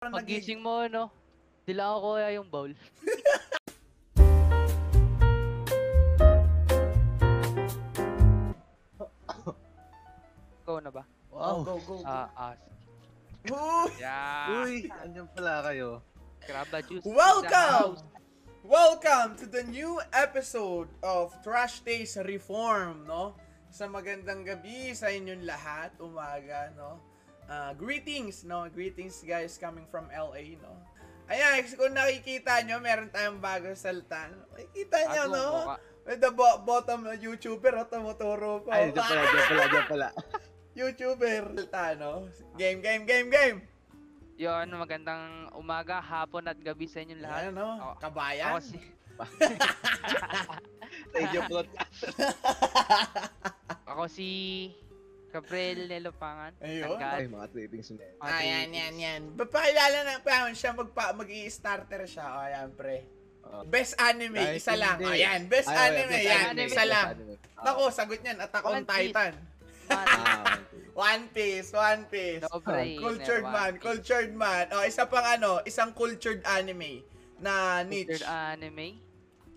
Parang. Pagising mo, ano? Sila ako kaya yung bowl. Go na ba? Oh, go, go, go. Ah, ah. Uy! Yeah. Uy, andyan pala kayo. Kraba juice. in the Welcome! Welcome to the new episode of Trash Days Reform, no? Sa magandang gabi sa inyong lahat, umaga, no? Ah, greetings, no? Greetings guys coming from LA, no? Ayan, kung nakikita nyo, meron tayong bagong salta. Makikita nyo, Bagong no? mukha. With the bo- bottom na YouTuber, o tumuturo po. Ay, dyan pala, dyan pala, dyan pala. YouTuber. Salta, no? Game, game, game, game! Yun, magandang umaga, hapon at gabi sa inyong lahat. Ayan, no? Kabayan? Ako si... Radio plot. Ako si... Gabriel Nelopangan. Ayun. Ay, mga yan. Mga Ayan, yan, days. yan. Papakilala na pa siya, magpa, mag-i-starter siya. O, ayan, pre. Oh. Best anime, Kahit isa lang. Hindi. yan. Best Ay, anime, best yan. anime. Isa lang. Ah. Naku, sagot niyan. Attack on. Titan. Ah. One Piece, One Piece. no brainer, Cultured One man, Piece. cultured man. O, isa pang ano, isang cultured anime na niche. Cultured anime.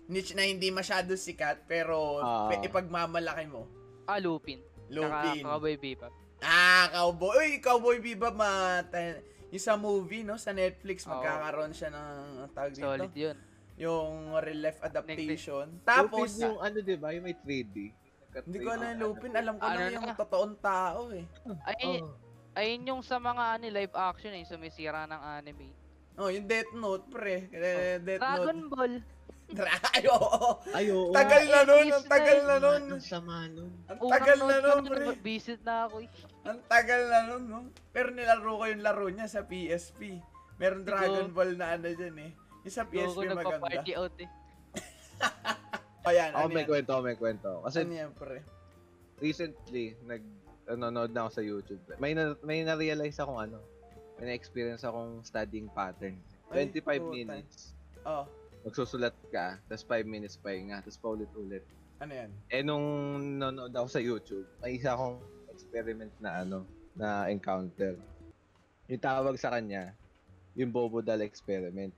Niche na hindi masyado sikat, pero pe- ipagmamalaki mo. Ah, Lupin. Lupin. Cowboy Bebop. Ah, Cowboy. Uy, Cowboy Bebop, ma... ta- Yung sa movie, no? Sa Netflix, Oo. magkakaroon siya ng tawag dito. Solid yun. Yung real life adaptation. Lupin Tapos, yung ano, di ba? Yung may 3D. hindi ko alam yung Lupin. Alam ko Ano na na? yung totoong tao eh. Ay, Oh. ayun yung sa mga ano, live action eh, sumisira ng anime. Oh, yung Death Note, pre. Eh, Death Dragon Note. Ball. Ay, oo. Ay, oo. Tagal na nun, ang tagal na na nun. Ang sama nun. Ang tagal na nun, ko, pre. Visit na ako eh. Ang tagal na nun, no? Pero nilaro ko yung laro niya sa PSP. Meron Dragon Ball na ano dyan eh. Yung sa PSP maganda. nagpa-party out eh. Ayan, ano may yan? kwento, may kwento. Kasi Ano yan, pre? recently, nag nanonood na ako sa YouTube. May na, may na-realize akong ano, may na-experience akong studying pattern. Ay, 25 puta. minutes. Oh, Magsusulat ka, tapos 5 minutes pahinga, tapos paulit-ulit. ano yan? Eh nung nanonood ako sa YouTube, may isa akong experiment na ano, na encounter. Yung tawag sa kanya, yung Bobodal experiment.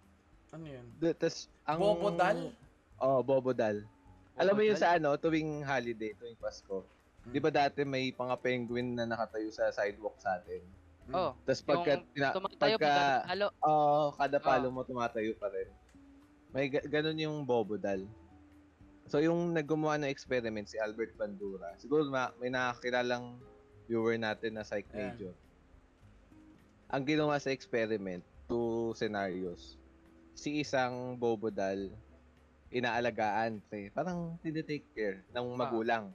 Ano yan? Tapos ang Bobodal? Oh, Bobodal. Alam mo yun Bobodal? sa ano, tuwing holiday, tuwing Pasko. Di ba dati may mga penguin na nakatayo sa sidewalk sa atin? Oh, Tapos pagka, yung tina, tumatayo pagka, pag halo. oh, kada palo Oh. mo tumatayo pa rin. May ga- ganun yung Bobodal. So yung naggumawa ng experiment si Albert Bandura. Siguro ma- may nakakilalang viewer natin na psych Yeah. major. Ang ginawa sa experiment, two scenarios. Si isang Bobodal, inaalagaan, pre. Parang tinitake care ng magulang.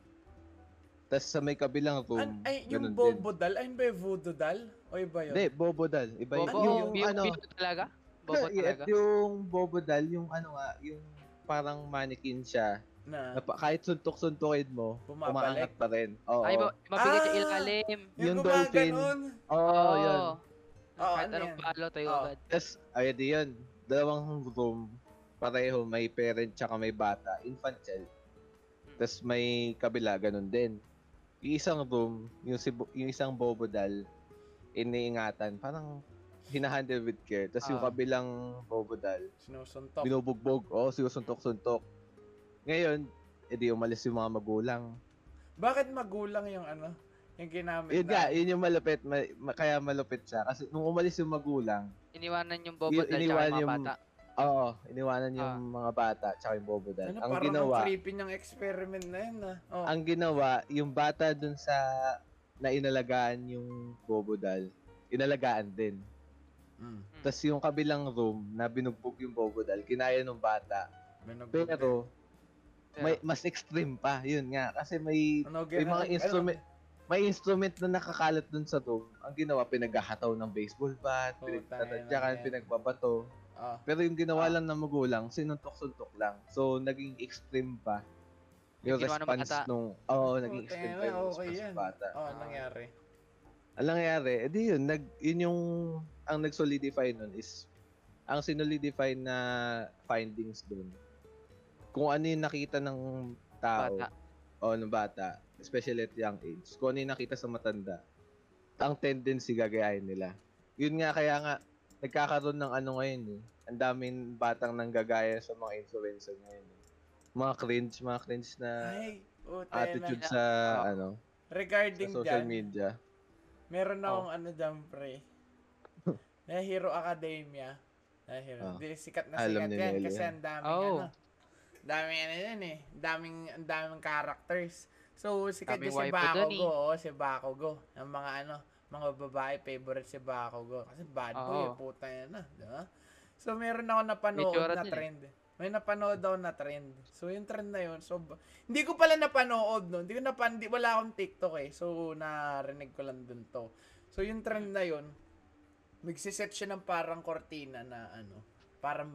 Tapos sa may kabilang room, An- ay, yung ganun din. Bobodal? Ayun ba yung Voodoo-dal? O iba yun? Hindi, Bobodal. Iba yun. Bobo, Ano yung, yung, yung, ano, talaga? Bobo Yeah, talaga? yung Bobodal, yung ano nga, yung parang mannequin siya. Na, Na pa- kahit suntok-suntukin mo, Bumabalik? umaangat pa rin. Oo. Ay, ma- mabigat yung Ah! ilalim. yung yung dolphin. gumaganon. Oo, Oo. yun. Oo, Kahit ano anong yan? palo, tayo Oo. agad. Tapos, ayun di yun. Dalawang room, pareho, may parent tsaka may bata, infant child. Tapos may kabila, ganun din. Yung isang room, yung, si, Bo- yung isang bobodal, iniingatan, parang hinahandle with care. Tapos yung Ah. kabilang bobodal, Sinusuntok. binubugbog, oh, sinusuntok-suntok. Ngayon, edi umalis yung mga magulang. Bakit magulang yung ano? Yung ginamit Yun na? nga, yun yung malupit, ma- ma- kaya malupit siya. Kasi nung umalis yung magulang, Iniwanan yung bobo Yun, dahil iniwan tsaka yung mga yung- bata. oo, iniwanan yung Ah. mga bata tsaka yung bobodal. Ano, ang parang ginawa, ang creepy niyang experiment na yun ah. Oh. ang ginawa, yung bata dun sa na inalagaan yung bobodal, inalagaan din. Mm. Tapos yung kabilang room na binugbog yung bobodal, kinaya ng bata. Binugbog Pero Pero, may mas extreme pa, yun nga kasi may Ano, may mga ano- instrument may instrument na nakakalat dun sa room. Ang ginawa, pinaghahataw ng baseball bat, Puta, pinagtatadyakan, pinagbabato. Ah. Pero yung ginawa Ah. lang ng magulang, sinuntok-suntok lang. So, naging extreme pa. Yung Yung ng response nung, oo, naging Puta, extreme yan, pa yung okay response yan. ng bata. Oh, anong nangyari? Ang nangyari, edi yun, nag, yun yung, ang nag-solidify nun is, ang sinolidify na findings dun, kung ano yung nakita ng tao, Bata. o ng bata, especially at young age, kung ano yung nakita sa matanda, ang tendency gagayahin nila. Yun nga, kaya nga, nagkakaroon ng ano ngayon eh. Ang daming batang nanggagaya sa mga influencer ngayon eh. Mga cringe, mga cringe na Ay, puta attitude na. sa Oo. ano, sa Regarding social dyan, media. meron Oh. akong ano dyan, pre. Na Hero Academia. Na Hero. Oh. Di, sikat na Alam sikat yan kasi ang daming Oh. ano. Daming ano yan eh. Daming, ang daming characters. So, sikat Daming si Bakugo. eh. Oo, si Bakugo. Ang mga ano, mga babae, favorite si Bakugo. Kasi bad boy, Oo. eh, puta yan na. Di ba? So, meron ako napanood na eh. trend. May napanood daw na trend. So, yung trend na yun, so, hindi ko pala napanood no. Hindi ko napan, di, wala akong TikTok eh. So, narinig ko lang dun to. So, yung trend na yun, magsiset siya ng parang kortina na ano, parang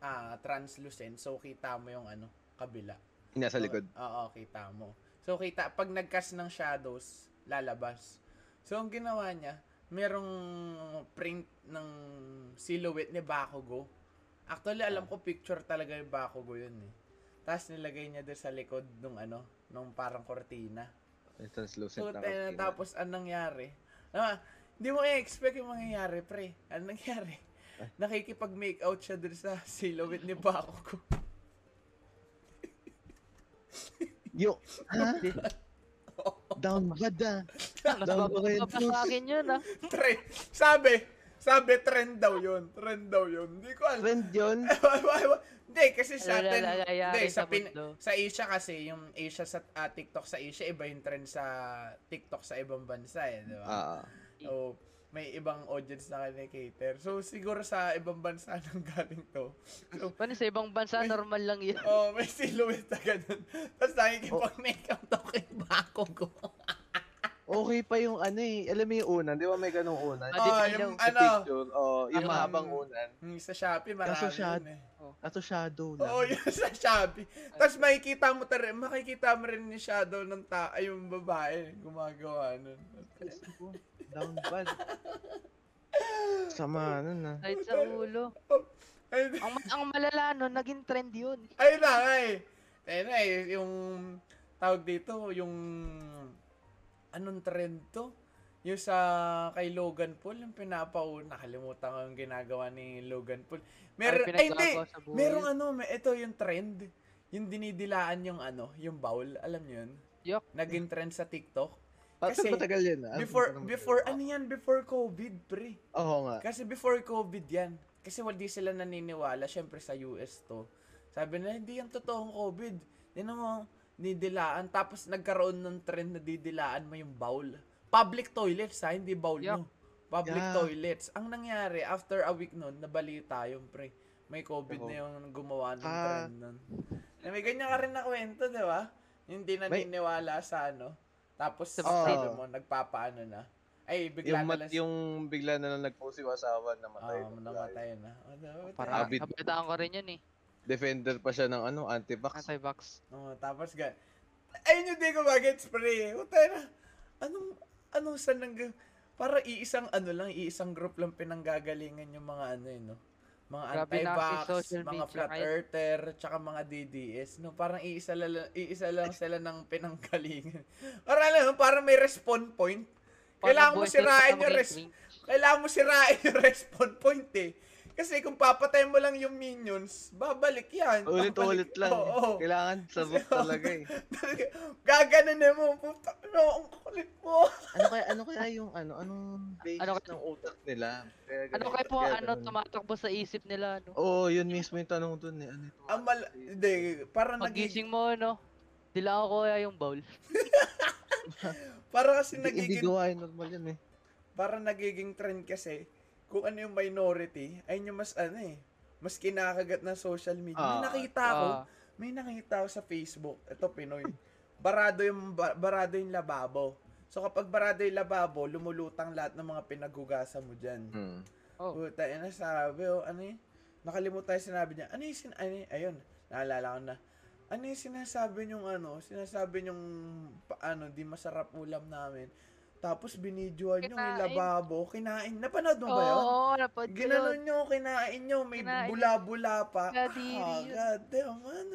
ah, translucent. So, kita mo yung ano, kabila. Nasa likod. Oo, kita mo. So, kita, pag nag-cast ng shadows, lalabas. So, ang ginawa niya, merong print ng silhouette ni Bakugo. Actually, alam ko picture talaga yung Bakugo yun eh. Tapos nilagay niya doon sa likod nung ano, nung parang kortina. Yung translucent So, na tayo, cortina. tapos anong nangyari? Ah, hindi mo i-expect yung mangyayari, pre. Anong nangyari? Nakikipag-make out siya dun sa silhouette ni Bakugo. Yung, ha? Down bad ah. Down Mas red bababa sa akin yun ah. Tre, sabi, sabi trend daw yun. Trend daw yun. Hindi ko alam. Trend yun. Hindi, kasi sa atin, hindi, sa, sa pin, sa Asia kasi, yung Asia sa ah, TikTok sa Asia, iba yung trend sa TikTok sa ibang bansa eh, di ba? Ah, So, may ibang audience na kinikater. So, siguro sa ibang bansa nang galing to. So, Paano sa ibang bansa, normal lang yun. oh, may silhouette na ganun. Tapos nakikipag-makeup daw kay Bakugo. Okay pa yung ano eh. Alam mo yung unan, di ba may ganong unan? Ah, Oh, yung Sa ano, picture, oh, yung Yung- mahabang unan. yung sa Shopee, marami Kaso yun eh. Ato shadow lang. Oo, yun sa Shopee. Tapos makikita mo ta rin, makikita mo rin yung shadow ng ta ay yung babae gumagawa nun. Down bad. Sama nun ah. Kahit sa ulo. Ay, Ang, ang malala nun, naging trend yun. ayun na eh. Ayun na eh, yung tawag dito, yung anong trend to? Yung sa kay Logan Paul, yung pinapauna, nakalimutan ko yung ginagawa ni Logan Paul. Meron, ay, hindi, merong ano, may, ito yung trend. Yung dinidilaan yung ano, yung bowl, alam niyo yun? Yok. Naging trend sa TikTok. Kasi, matagal yun ah. Before, Matagal. before, ano yan, before COVID, pre. Oo nga. Kasi before COVID yan. Kasi hindi sila naniniwala, syempre sa US to. Sabi na, hindi yan totoong COVID. Yan mo, nidilaan. Tapos nagkaroon ng trend na didilaan mo yung bowl. Public toilets ha, hindi bowl Yup. nyo. Public Yeah. toilets. Ang nangyari, after a week nun, nabalita yung pre. May COVID Oo. na yung gumawa ng Ah. trend nun. Na may ganyan ka rin na kwento, di ba? Hindi naniniwala sa ano. Tapos Sa sabi bakit? mo, nagpapaano na. Ay, bigla Yung, na lang yung bigla na lang nag-post yung asawa, namatay. Oo, namatay na. Oh, namatay. Para, Abid. nabalitaan ko rin yun eh. Defender pa siya ng ano, anti-vax. Anti-vax. Oh, tapos ga. Ayun yung di ko magets pre. Utay na. Anong anong sa nang para iisang ano lang, iisang group lang pinanggagalingan yung mga ano eh, no? Mga Grabe anti-vax, social mga media flat ngayon. earther, tsaka mga DDS, no? Parang iisa lang, iisa lang sila ng pinanggalingan. Para alam parang may respawn point. Kailangan mo sirain yung res kailangan mo sirain yung respawn point eh. Kasi kung papatay mo lang yung minions, babalik yan. Ulit-ulit Babalik- lang. Oo, oo. Kailangan sa root talaga eh. Gaganan na mo. Puta, no, ang kulit mo. Ano kaya ano kaya yung ano anong basis Ano kaya- ng utak nila? Kaya Ano kaya po, kaya ano, tumatakbo sa isip nila, no? Oo, yun mismo yung tanong dun eh. Ano ito? Ang mal... Hindi, parang naging... Pagising mo, no? Dila ko kaya yung bowl. Parang kasi Hindi, hindi nagiging... gawain normal yun eh. Parang nagiging trend kasi, kung ano yung minority, ay yung mas ano eh, mas kinakagat ng social media. May Ah, nakita ah. may nakita ako sa Facebook, ito Pinoy, barado yung, ba- barado yung lababo. So kapag barado yung lababo, lumulutang lahat ng mga pinaghugasan mo dyan. Hmm. Oh. Puta, yun sabi, oh, ano yun? Nakalimutan yung sinabi niya. Ano yung sin... Ano yun? Ayun, naalala ko na. Ano yung sinasabi niyong ano? Sinasabi niyong, ano, di masarap ulam namin. Tapos binidyoan niyo yung Kinain. lababo. Kinain. Napanood mo ba yun? Oo, napad ko Ginanon niyo, kinain niyo. May Kinain. bula-bula pa. Kadiri Ah, yun. God damn, man.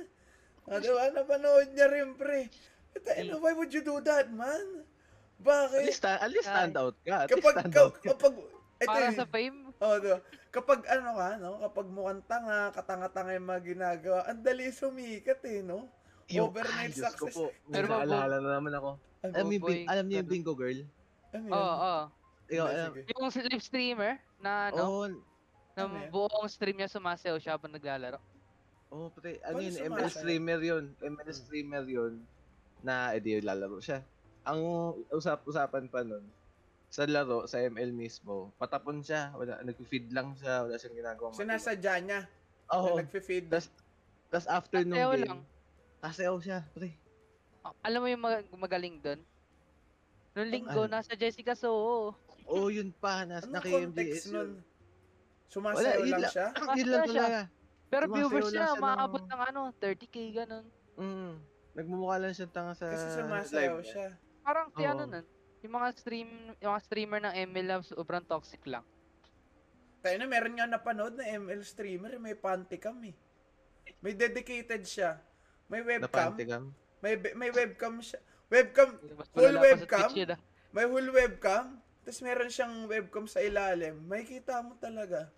Ah, diba? Napanood niya rin, pre. Ito, ano, why would you do that, man? At Bakit? least, at least stand out ka. At least Kapag, stand out ka. kapag, ito, Para sa fame. Oh, diba? Kapag ano ka, no? Kapag mukhang tanga, katanga-tanga yung mga ginagawa, ang dali sumikat eh, no? Overnight Ay, Diyos ko success. po. May Pero naalala na naman ako. Ano, Alam, yung, boy, bin- alam niyo yung ganun. bingo girl? Ano Oo, yun? oo. Ikaw, Hindi, alam. sige. Yung live streamer na ano, Oo, na Ano yan? buong stream niya sumasayaw siya habang naglalaro. oh, pati, ano Paano yun, ML streamer yun. ML streamer yun na edi lalaro siya. Ang usap-usapan pa nun, sa laro, sa ML mismo, patapon siya, wala, nag-feed lang siya, wala siyang ginagawa. Sinasadya niya. Oo, Na nagfe-feed. Tas- tas after nung Sasayaw game, lang. kasayaw siya, pre. Ah, Alam mo yung mag- magaling doon? Noong linggo, Ano? nasa Jessica Soho. Oo, yun pa, nas, naki-MGS context nun? yun. Sumasayaw yun lang lang. siya? yun lang siya. talaga. Pero Sumasayaw viewers siya ng- maabot ng ano, 30k ganun. Mm, nagmumukha lang siya tanga sa Kasi live sumasayaw niya. siya. Parang si Oo. ano nun, yung mga stream, yung mga streamer ng ML na sobrang toxic lang. Tayo na, meron nga napanood na ML streamer, may panticam eh. May dedicated siya. May webcam. May may webcam siya. Webcam, Full webcam? Ah. may full webcam. Tapos meron siyang webcam sa ilalim. May kita mo talaga.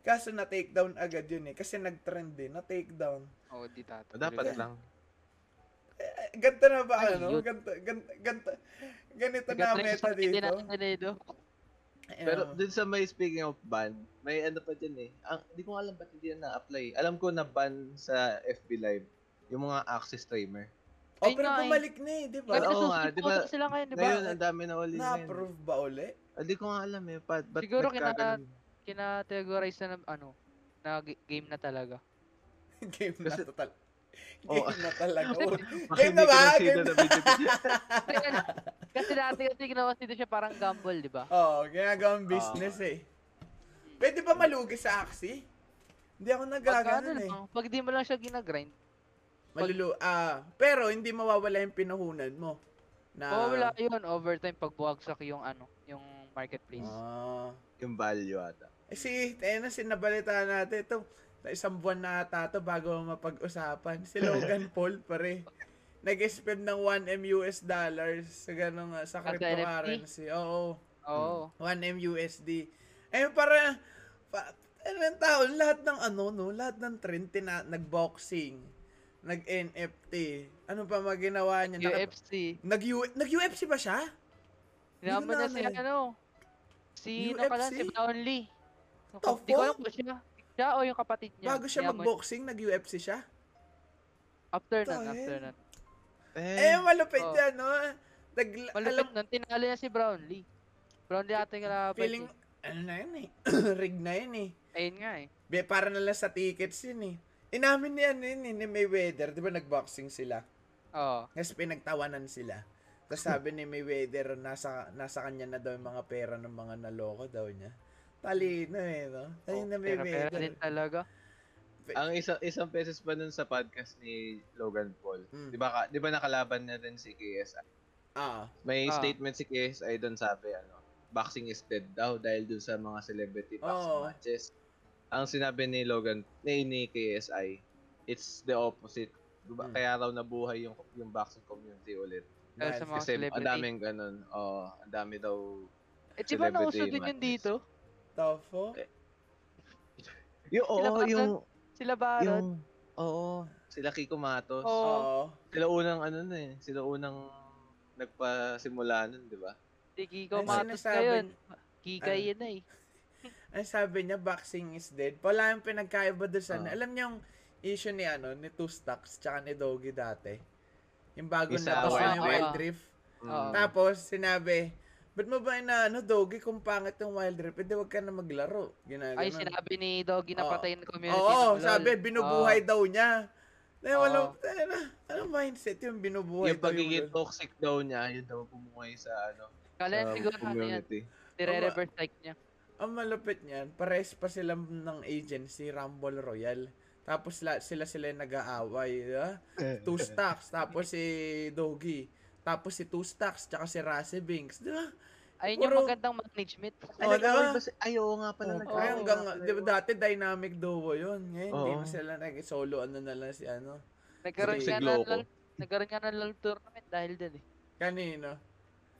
Kaso na take down agad yun eh. Kasi nag-trend eh. Na take down. Oo, di tato. Dapat lang. Eh, ganito na ba Ay, ano? yun. Ganito, ganito, ganito, ganito na meta dito. ganito. Pero dun sa may speaking of ban, may ano pa dyan eh. Ang, hindi ko alam ba't hindi na na-apply. Alam ko na ban sa FB Live yung mga access streamer. Oh, Ayun pero nga eh. bumalik na eh, di ba? Oo nga, di ba? sila ngayon, di ba? Ngayon, ang dami na uli ngayon. Na-approve ba uli? Hindi ko nga alam eh. Ba't, ba't Siguro kina- nagkaganon? Kina-categorize na ng ano, na g- game na talaga. Game na Kasi- total. Oo. Game na talaga. Oh, Game na ba? Game na na. video kasi, ano, kasi dati kasi ginawa dito siya parang gamble, di ba? Oo, oh, ginagawang business eh. Pwede ba malugi sa Axie? Hindi ako Pag ano nagaganon eh. lang, pag di mo lang siya ginagrind, Malulu ah, pero hindi mawawala yung pinuhunan mo. Na oh, wala yun, overtime pag buwagsak yung ano, yung marketplace. Ah. yung value ata. Eh, si, eh na sinabalitaan natin ito. Na isang buwan na ata to bago mapag-usapan. Si Logan Paul pare. Nag-spend ng 1 M US dollars sa ganong ah, sa cryptocurrency. Oo. Oo. 1 M USD. Eh para pa, ano yung tao, lahat ng ano no, lahat ng trend tina, nag-boxing, nag-NFT. Ano pa mga ginawa niya? Naka- UFC. Nag nag-UFC ba siya? Naman na si naalala eh. ano, si UFC? ano pala, si Brownlee. The Di ko alam kung siya. Siya o yung kapatid niya. Bago siya mag-boxing, nag-UFC siya? After nun, after nun. Eh, malupit Oh. yan, no? Nag, Malupit alam, nun, tinalo niya si Brownlee. Brownlee ata yung kalaban feeling, ano na yun eh. Rig na yun eh. Ayun nga eh. Be, para na lang sa tickets yun eh. Inamin niya yun, yun, ni Mayweather, di ba nag-boxing sila? Oo. Tapos pinagtawanan sila. Tapos sabi ni Mayweather, nasa, nasa kanya na daw yung mga pera ng mga naloko daw niya. Talino eh, no? Na Oh, pera Mayweather. din talaga. Ang isang isang beses pa nun sa podcast ni Logan Paul. Mm. 'Di ba ka- 'di ba nakalaban niya din si KSI? Ah, May Ah. statement si KSI doon sabi ano, boxing is dead daw dahil dun sa mga celebrity boxing Oo. matches. Ang sinabi ni Logan, ni, ni KSI, it's the opposite. Diba? Mm. Kaya raw nabuhay yung yung boxing community ulit. Dahil sa mga Kasi celebrity. ang daming ganun. Oh, ang dami daw Eh, di ba nauso din yun dito? Tofo. Yung Sila oo, ba- yung Sila Baron? yung oo, sila Kiko Matos. Oo. Oo. Sila unang ano na eh, sila unang nagpasimula nun, di ba? Si Kiko Ay, Matos sinasabi- ngayon. Kika Ano? yun na eh. Ang sabi niya, boxing is dead. Wala yung pinagkaiba doon sa... Ah. Alam niyo yung issue ni ano, ni Two Stocks, tsaka ni Doggy dati. Yung bago na Wild yung Wild Rift. Oo. Tapos, sinabi, ba't mo ba na ano, Doggy, kung pangit yung Wild Rift, pwede wag ka na maglaro. Ginaganon. Ay, sinabi ni Doggy na Oo. patayin community. Oo, LOL. sabi, binubuhay daw niya. Eh, wala, Oo. ano, ano mindset yung binubuhay yung daw pagiging toxic daw niya, yun daw bumuhay sa ano, Kala yan siguro ano yan. community. Dire-reverse like niya. Ang malupit niyan, pares pa sila ng agency, Rumble Royal. Tapos la, sila sila yung nag-aaway, di ba? Two Stocks, tapos si Doggy. Tapos si Two Stocks, tsaka si Rase Binks, di ba? Ayun yung Puro- magandang management. Ay, Oh, nag-away diba? ba si- Ay, oo nga pala. Oh, nag-away kaya hanggang, nga pala di ba yun. dati dynamic duo yun. Ngayon, hindi Oo. na sila nag-solo, ano na lang si ano. Nagkaroon Si nga Gloco. ng lal- nagkaroon nga ng LOL tournament dahil din eh. Kanino?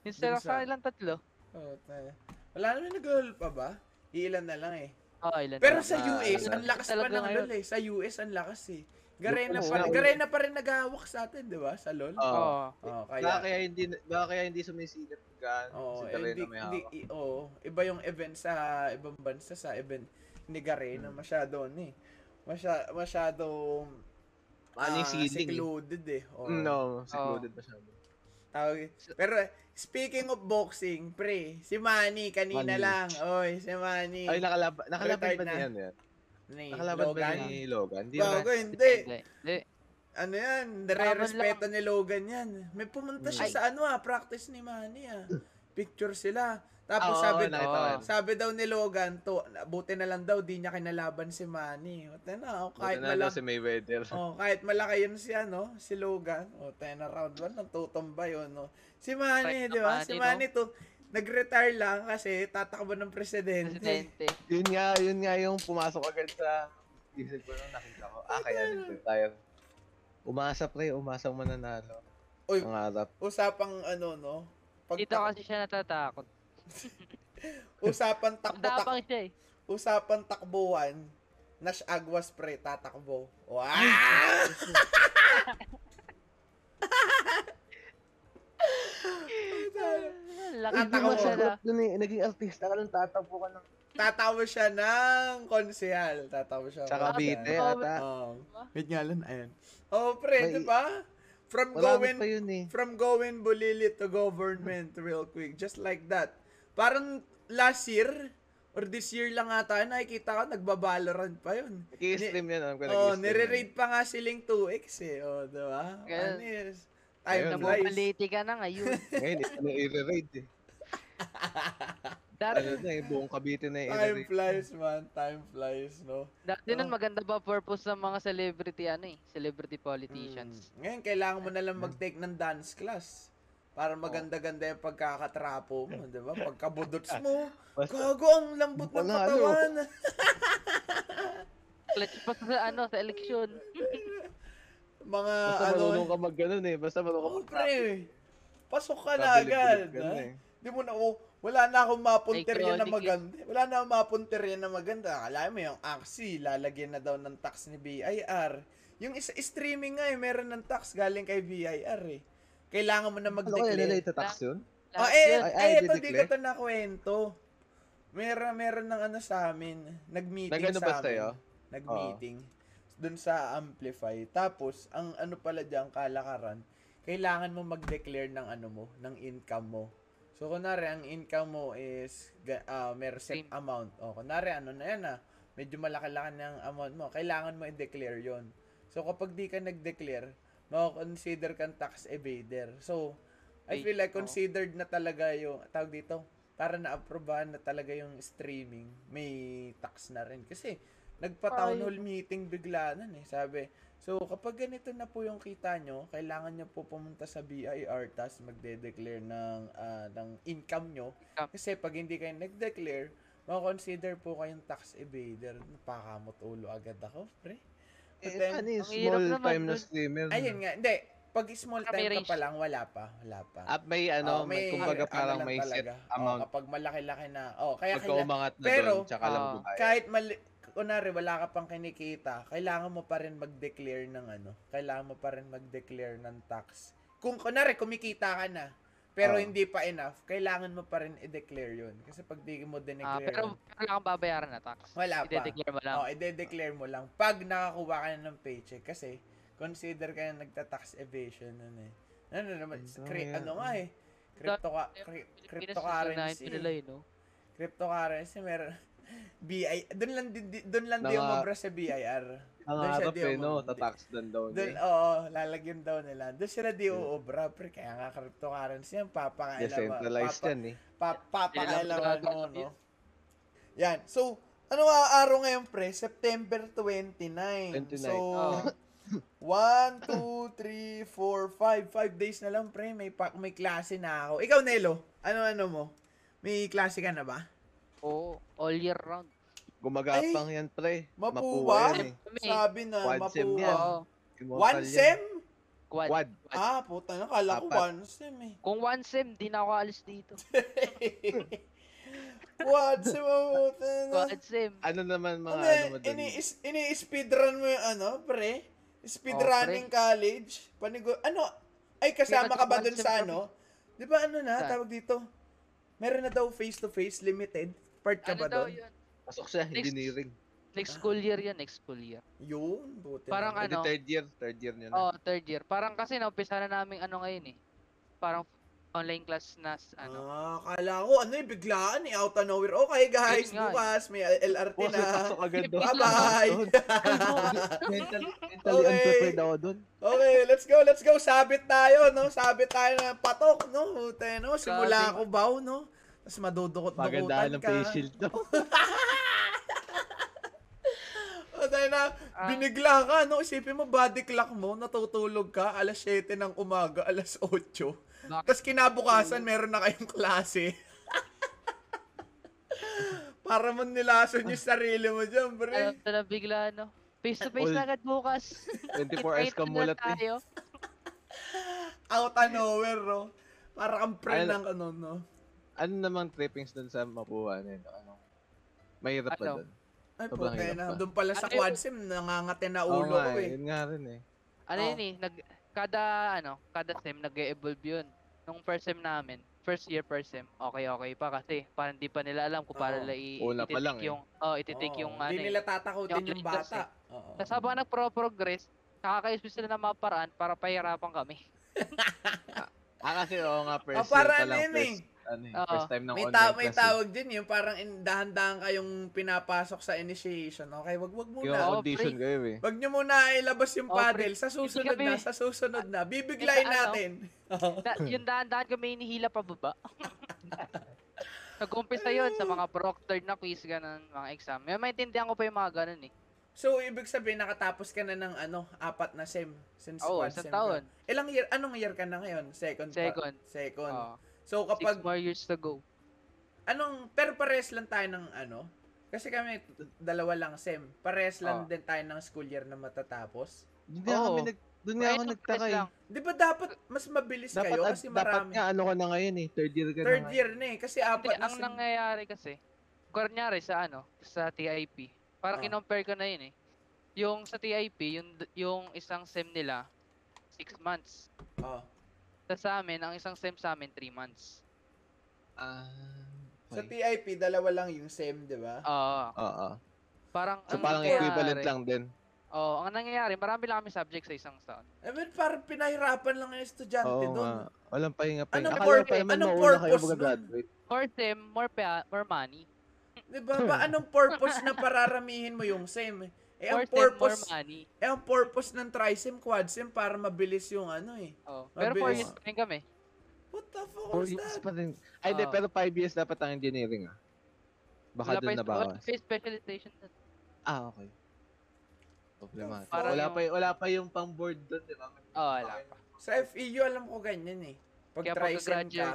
Yung sa ilang tatlo. Oh, tayo. Wala naman nag pa ba? Ilan na lang eh. Oh, ilan Pero na sa. US, ano, ang lakas pa ng. LOL eh. Sa US, ang lakas eh. Garena pa, yung- Garena pa rin naghahawak sa atin, di ba? Sa LOL. Oo. Oo. Oh, Baka kaya, kaya hindi baka kaya hindi sumisikat gaan oh, si eh, Garena hindi, may hindi, hawak. i- oh, iba yung event sa ibang bansa sa event ni Garena. Hmm. Masyado ni. Masya, masyado Ano ah, eh. secluded eh. Oh. No, secluded masyado. Tawag- Pero speaking of boxing, pre, si Manny kanina Manny. lang. Oy, si Manny. Ay nakalaban nakalaban ba na. niyan yan? Ni Nakalaban ba Logan. ni Logan? Hindi naman. hindi. Hindi. Ano yan? Laban Nare-respeto ni Logan yan. May pumunta siya Ay. sa ano ah, practice ni Manny ah. Picture sila. Tapos Oo, sabi, nakita ko sabi daw ni Logan, to, buti na lang daw, di niya kinalaban si Manny. O, tena, oh, kahit Buti na malaki, si Mayweather. oh, kahit malaki yun si ano, si Logan. O, tena round 1, natutumba yun, no. Si Manny, di ba? na Si Manny, Manny to, nag-retire lang kasi tatakbo ng presidente. Presidente. Yun nga, yun nga yung pumasok agad sa isip ko nung nakita ko. Ah, kaya nag-retire. Umasa pre, umasang mananalo. Uy, Ang harap. usapang ano, no? Pag Dito kasi siya natatakot. Usapan takbo tak siya eh. usapan takbuhan, Nash Aguas pre, tatakbo. Wow! Laki Tatakbo. mo siya na. Dun eh, naging artista ka lang tatapo ka ng... Tatawa siya ng konsehal. Tatawa siya. ng Sa Cavite ata. Oh. Wait nga lang, ayun. Oh, pre, May- di ba? From Marami going yun eh. from going bulili to government real quick. Just like that. Parang last year or this year lang ata nakikita ko nagbabalorant pa yun. Nag-i-stream yan, alam ko Oh, nag-i-stream yan. nire-raid pa nga siling 2x eh. Oh, di ba? Ganun. Ano is, time Ayun, flies. Nabubaliti ka na ngayon. Ngayon, ito na i-raid eh. Dati, Ano na eh, buong Cavite na Time i-raid. flies, man. Time flies, no? dati nun Oh. maganda ba purpose ng mga celebrity ano eh, celebrity politicians. Mm. Ngayon, kailangan mo na lang mag-take ng dance class. Para maganda-ganda yung pagkakatrapo mo, di ba? Pagkabudots mo, Basta, gago ang lambot ng katawan. Clutch pa sa ano, sa eleksyon. Mga basta ano, marunong ka mag ganun eh. Basta marunong ka mag pre, pasok ka na agad. ha? eh. Di mo na, oh, wala na akong mapunterya na maganda. Wala na akong mapunterya na maganda. Akala mo yung Axie, lalagyan na daw ng tax ni BIR. Yung isa, streaming nga eh, meron ng tax galing kay BIR eh. Kailangan mo na Ano kaya nila mag-declare. itatax yun? Oh, Lahat eh. Ay, ay, eh, ito di ko to nakwento. Meron, meron ng ano sa amin. Nag-meeting Nag-ano sa amin. sa'yo? Nag-meeting. Dun sa Amplify. Tapos, ang ano pala dyan, kalakaran, kailangan mo mag-declare ng ano mo, ng income mo. So, kunwari, ang income mo is, ah, may set amount. O, kunwari, ano na yan ah, medyo malaki-laki ng amount mo. Kailangan mo i-declare yon So, kapag di ka nag-declare, mako-consider kang tax evader. So, I feel like considered na talaga yung, tawag dito, para na-aprobahan na talaga yung streaming, may tax na rin. Kasi, nagpa-town hall meeting bigla nun eh. Sabi, so kapag ganito na po yung kita nyo, kailangan nyo po pumunta sa BIR tapos magde-declare ng, ah, ng income nyo. Kasi pag hindi kayo nag-declare, mako-consider po kayong tax evader. Napakamot ulo agad ako, pre. Eh, then, ano yung small naman time na streamer? Ayun nga, hindi. Pag small time ka pa lang, wala pa. Wala pa. Ah, may ano, Oh, may, kumbaga ano parang lang may set talaga. amount. Oh, kapag malaki-laki na. Oh, kaya Pagka kailangan, umangat na pero, doon, tsaka lang ah, buhay. kahit mali, kunwari wala ka pang kinikita, kailangan mo pa rin mag-declare ng ano, kailangan mo pa rin mag-declare ng tax. Kung kunwari kumikita ka na, pero Oh. hindi pa enough, kailangan mo pa rin i-declare 'yun. Kasi pag di mo Ah, dineclare, pero yun, wala kang babayaran na tax. wala pa. I-declare mo lang. Oh, i-declare mo lang pag nakakuha ka na ng paycheck kasi consider ka na nagta-tax evasion nun eh. Ano naman, Ang cri- dami, ano nga eh, crypto ka, cri- cryptocurrency. nila yun, no? Cryptocurrency, meron BI, doon lang din doon lang din umobra sa BIR. Ang harap eh, no? Tatax doon daw Doon, niya. oo, lalagyan daw nila. Doon sila di uobra, pre. Kaya nga cryptocurrency yan, papakailan Decentralized yan eh. pa, papakailangan Kailangan mo, no? Yan. So, ano nga araw ngayon, pre? September 29. 29. So, Oo. 1, 2, 3, 4, 5. 5 days na lang, pre. May, pa, may klase na ako. Ikaw, Nelo, ano-ano mo? May klase ka na ba? Oo, all year round. Gumagapang yan, pre. Mapuwa? yan eh. Sabi na, Quad sem mapuwa. yan. oo, Immortal One yan. sem? quad. Quad. Ah, puta na. Kala ko Apat. one sem eh. Kung one sem, di na ako alis dito. Quad sim, mabuti na. Quad sim. Ano naman mga Ano, ano mo ini, is, ini speedrun mo yung ano, pre? Speedrunning college? Panigo, ano? Ay, kasama ka ba dun sa ano? Di ba ano na, Saan? tawag dito? Meron na daw face-to-face limited. Part ka Ano ba daw doon? yun? Pasok siya, Next. engineering. Next school year yan, next school year. Yun, buti Parang na. Pwede ano? third year, third year niya na. Oh, third year. Parang kasi naumpisa na namin ano ngayon eh. Parang online class na ano. Ah, kala ko, ano eh, biglaan eh, out of nowhere. Okay guys, nga eh. bukas may LRT na. pasok agad doon. Bye-bye. Mental, mentally Okay. unprepared ako doon. Okay, let's go, let's go. Sabit tayo, no? Sabit tayo ng patok, no? Ute, no? Simula ako baw, no? Tapos madudukot-dukutan Magandaan ng ka. face shield to. O, tayo na, Ah. binigla ka, no? Isipin mo, body clock mo, natutulog ka, alas 7 ng umaga, alas 8. Bakit? Tapos kinabukasan, meron na kayong klase. Para mo nilason yung sarili mo dyan, pre. ko na bigla ano. Face to face na agad bukas. 24 hours ka mulat eh. Out of nowhere, no? Para kang pre ng ano, no? Ano namang trippings doon sa Mapua na yun? Ano? Mahirap pa Ano? doon. Ay, Sobrang puta hirap na. pa. Doon pala sa Ano quad yung- sim, nangangati na ulo nga ko eh, eh. Yun nga rin eh. Ano Oh. yun eh, nag, kada ano, kada sem nag-evolve yun. Nung first sem namin, first year first sem, okay okay pa kasi parang di pa nila alam kung paano nila i- Una pa ititik lang eh. yung, oh, ititik Oo, yung ano Hindi eh. nila tatakutin yung yung bata. Oo. Tapos habang nagpro-progress, nakakaisip sila ng mga paraan para pahirapan kami. Ah, kasi oo nga, first Oh, para year pa ano lang, yun eh. Ano eh, Oo. first time ng May, online ta- may class. eh. tawag din yung parang in- dahan-dahan kayong pinapasok sa initiation. Okay, wag wag Yung muna. Oo, audition pre. kayo eh. Wag nyo muna ilabas yung Oh, pre. paddle. Sa susunod Hindi na, kami- sa susunod na. Bibiglayin Yung sa ano? natin. Oo. Da- yung dahan-dahan kami hinihila pa baba. Nag-umpisa yun sa mga proctored na quiz, ganun, mga exam. May maintindihan ko pa yung mga ganun eh. So, ibig sabihin, nakatapos ka na ng ano, apat na sem. Since Oo, quad isang sem taon. Ka. Ilang year, anong year ka na ngayon? Second pa? Second. Second. Oo. So, six kapag, more years to go. anong, pero pares lang tayo ng ano? Kasi kami, dalawa lang sem. Pares lang Oo. din tayo ng school year na matatapos. Doon nga kami nag, doon nga ako nagtaka eh. Di ba dapat mas mabilis Dapat, kayo? Kasi dapat marami. nga ano ka na ngayon eh, third year ka Third na year na eh. Kasi Hindi, apat na ang sem. nangyayari kasi, kunyari sa ano, sa TIP, parang Ah. kinompare ko na yun eh. Yung sa TIP, yung, yung isang sem nila, 6 months. Oh. Tapos sa amin, ang isang sem sa amin, 3 months. Ah, Sa okay. TIP, dalawa lang yung sem, di ba? Oo. Oo. Parang, So ang parang nangyayari- equivalent lang din. Oo, ang nangyayari, marami lang kami subject sa isang taon. I mean, parang pinahirapan lang yung estudyante Oo doon. nga. Walang pahinga pahinga. Anong Akala pur- pa anong kayo purpose nun? mag-graduate. Core sem, more, pa, more money. Di ba? Ba, anong purpose na pararamihin mo yung sem? Eh, ang sem, more purpose, money. eh, ang purpose ng trisem, quadsem, para mabilis yung ano eh. Oo. Pero 4 Mabilis. years pa rin kami. What the fuck Four was years that? pa rin. Ay, di, Oo. pero five years dapat ang engineering ah. Baka Wala doon na wala bawas. pa yung specialization dun. Ah, okay. Problema. Parang Wala yung- pa, wala pa yung pang board doon, di ba? Oo, wala pa. Sa FEU, alam ko ganyan eh. Pag Kaya trisem ka,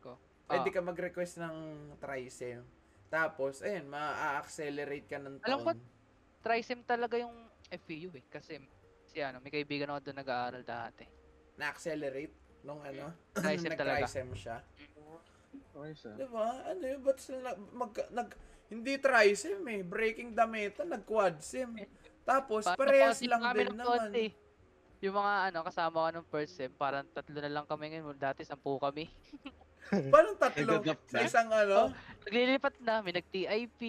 ko. pwede Oo. ka mag-request ng trisem. Tapos, ayun, ma-accelerate ka ng taon. Alam ko, Trisem talaga yung FEU eh. Kasi si ano, may kaibigan ako doon nag-aaral dati. Na-accelerate nung ano, Trisem talaga. nag-trisem siya. Okay, siya. Di ba? Ano yun? Ba't sila mag, nag, hindi trisem eh. Breaking the meta, nag-quadsem. Tapos, Pa- parehas lang din naman. konti. Yung mga ano, kasama ko nung first sem, parang tatlo na lang kami ngayon. Dati, sampu kami. Paano tatlo? Sa isang ano? Naglilipat na, may nag-TIP,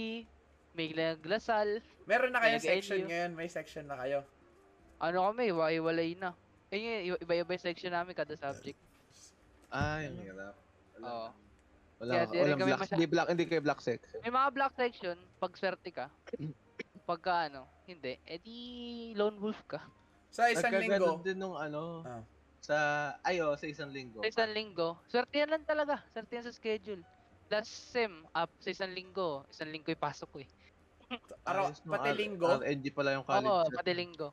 may naglasal. Meron na kayong Nag-LU. section ngayon. May section na kayo. Ano kami, hiwalay na. Eh, iba-iba yung section namin kada subject. Ah, yung hirap. Wala. Oo. Wala, Kaya kami black, masya- hindi black, hindi kayo black section. May mga block section, pag swerte ka. Pagka ano, hindi, edi lone wolf ka. Sa isang Nagkaganon linggo. din nung ano, Ah. sa, ayo, sa isang linggo. Sa isang linggo, swerte yan lang talaga. Swerte yan sa schedule. Last sem, up sa isang linggo. Isang linggo ipasok ko eh. Araw, Ayos, no, pati linggo. RNG pala yung college. Oo, pati linggo.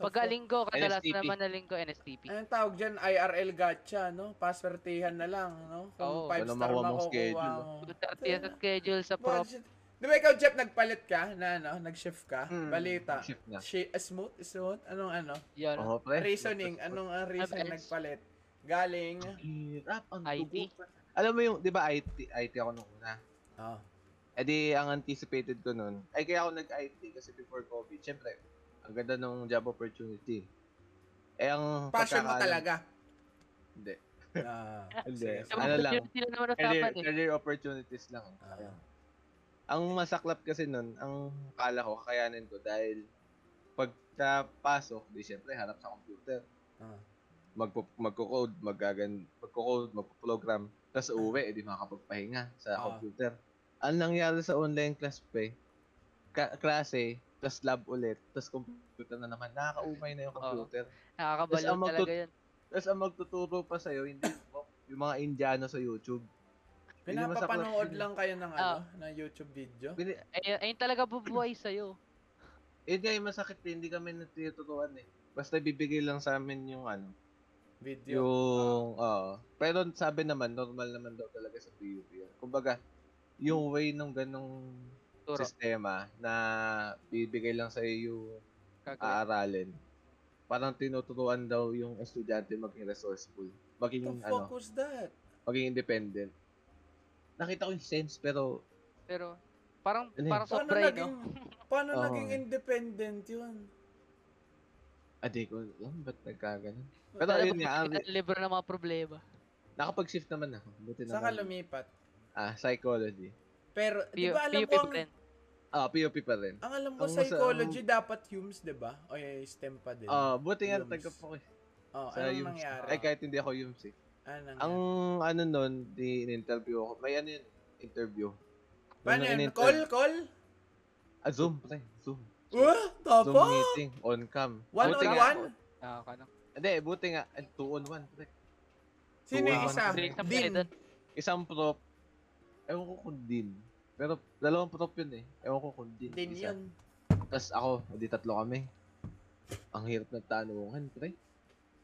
Pagka linggo, kadalas NSTP. naman na linggo, NSTP. Anong tawag dyan? IRL gacha, no? Paswertihan na lang, no? Oo. Kung 5 Wala star makukuha schedule, mo. Swerte yan sa schedule sa prop. Di ba ikaw, Jeff, nagpalit ka na, ano, nag-shift ka? Hmm, Balita. shift na. Shi- smooth? Smooth? Anong ano? Yan. Oo, pre. Reasoning. Anong ang reason FS. nagpalit? Galing. Hirap ang IT? tubo. Alam mo yung, di ba IT, IT ako nung una. Ah. Eh di, ang anticipated ko nun, ay kaya ako nag-IT kasi before COVID, syempre, ang ganda ng job opportunity. Eh, ang Passion mo talaga. Hindi. Ah, Hindi. Ano lang, Career, eh. career opportunities lang. Ayun. Ang masaklap kasi nun, ang kala ko, kakayanin ko dahil pagkapasok, di syempre, harap sa computer. Ah. Magpo, magko-code, magagan, magko-code, magpo-program. Tapos uwi, edi makakapagpahinga sa Ah. computer. Ang nangyari sa online class pre, ka- klase, tapos lab ulit, tapos computer na naman, nakakaumay na yung computer. Nakakabalo ang magtut- talaga yun. Tapos ang magtuturo pa sa'yo, hindi mo, yung mga Indiano sa YouTube. Pinapapanood lang kayo ng ano, ng YouTube video. Ay, ayun talaga bubuhay sa'yo. Eh, di, masakit din. Hindi kami natuturuan eh. Basta bibigay lang sa amin yung ano, Video. yung, oo. pero sabi naman, normal naman daw talaga sa PUP yan. Kumbaga, yung way ng ganong Turo. sistema na bibigay lang sa iyo yung Gagawin. aaralin, parang tinuturuan daw yung estudyante maging resourceful. Maging, the ano, fuck was that? maging independent. Nakita ko yung sense, pero, Pero, parang, Ano yun? parang Paano sobra naging, no? paano Oo. naging independent yun? adi ko, alam, ba't nagkaganon? Pero ayun nga, ang- libro ng mga problema. nakapag-shift naman ako. Buti Saan ka naman. lumipat? Ah, psychology. Pero, di ba alam PUP ko, ang, rin. Ah, PUP pa rin. ang alam ko, Ang masa- psychology dapat Humes, di ba? O yung STEM pa din. Ah, buti nga Yums. tagap ako eh. oh, Sa anong Yums. nangyari? Ay, kahit hindi ako Yums eh. Ano Ang nangyari? ano nun, di in-interview ako. May ano yun, interview. Paano yun? in-inter- Call? Call? Ah, Zoom, pre. Zoom. Uh, Zoom meeting, on cam. One buti on nga, one? Nakaka Hindi, buti nga, eh, two on one. Pre. Sino yung isa? Sa doon. Isang prop, ewan ko kung din. Pero dalawang prop yun eh. Ewan ko kung din. Din isa. yun. Tapos ako, hindi tatlo kami. Ang hirap ng tanungan, pre.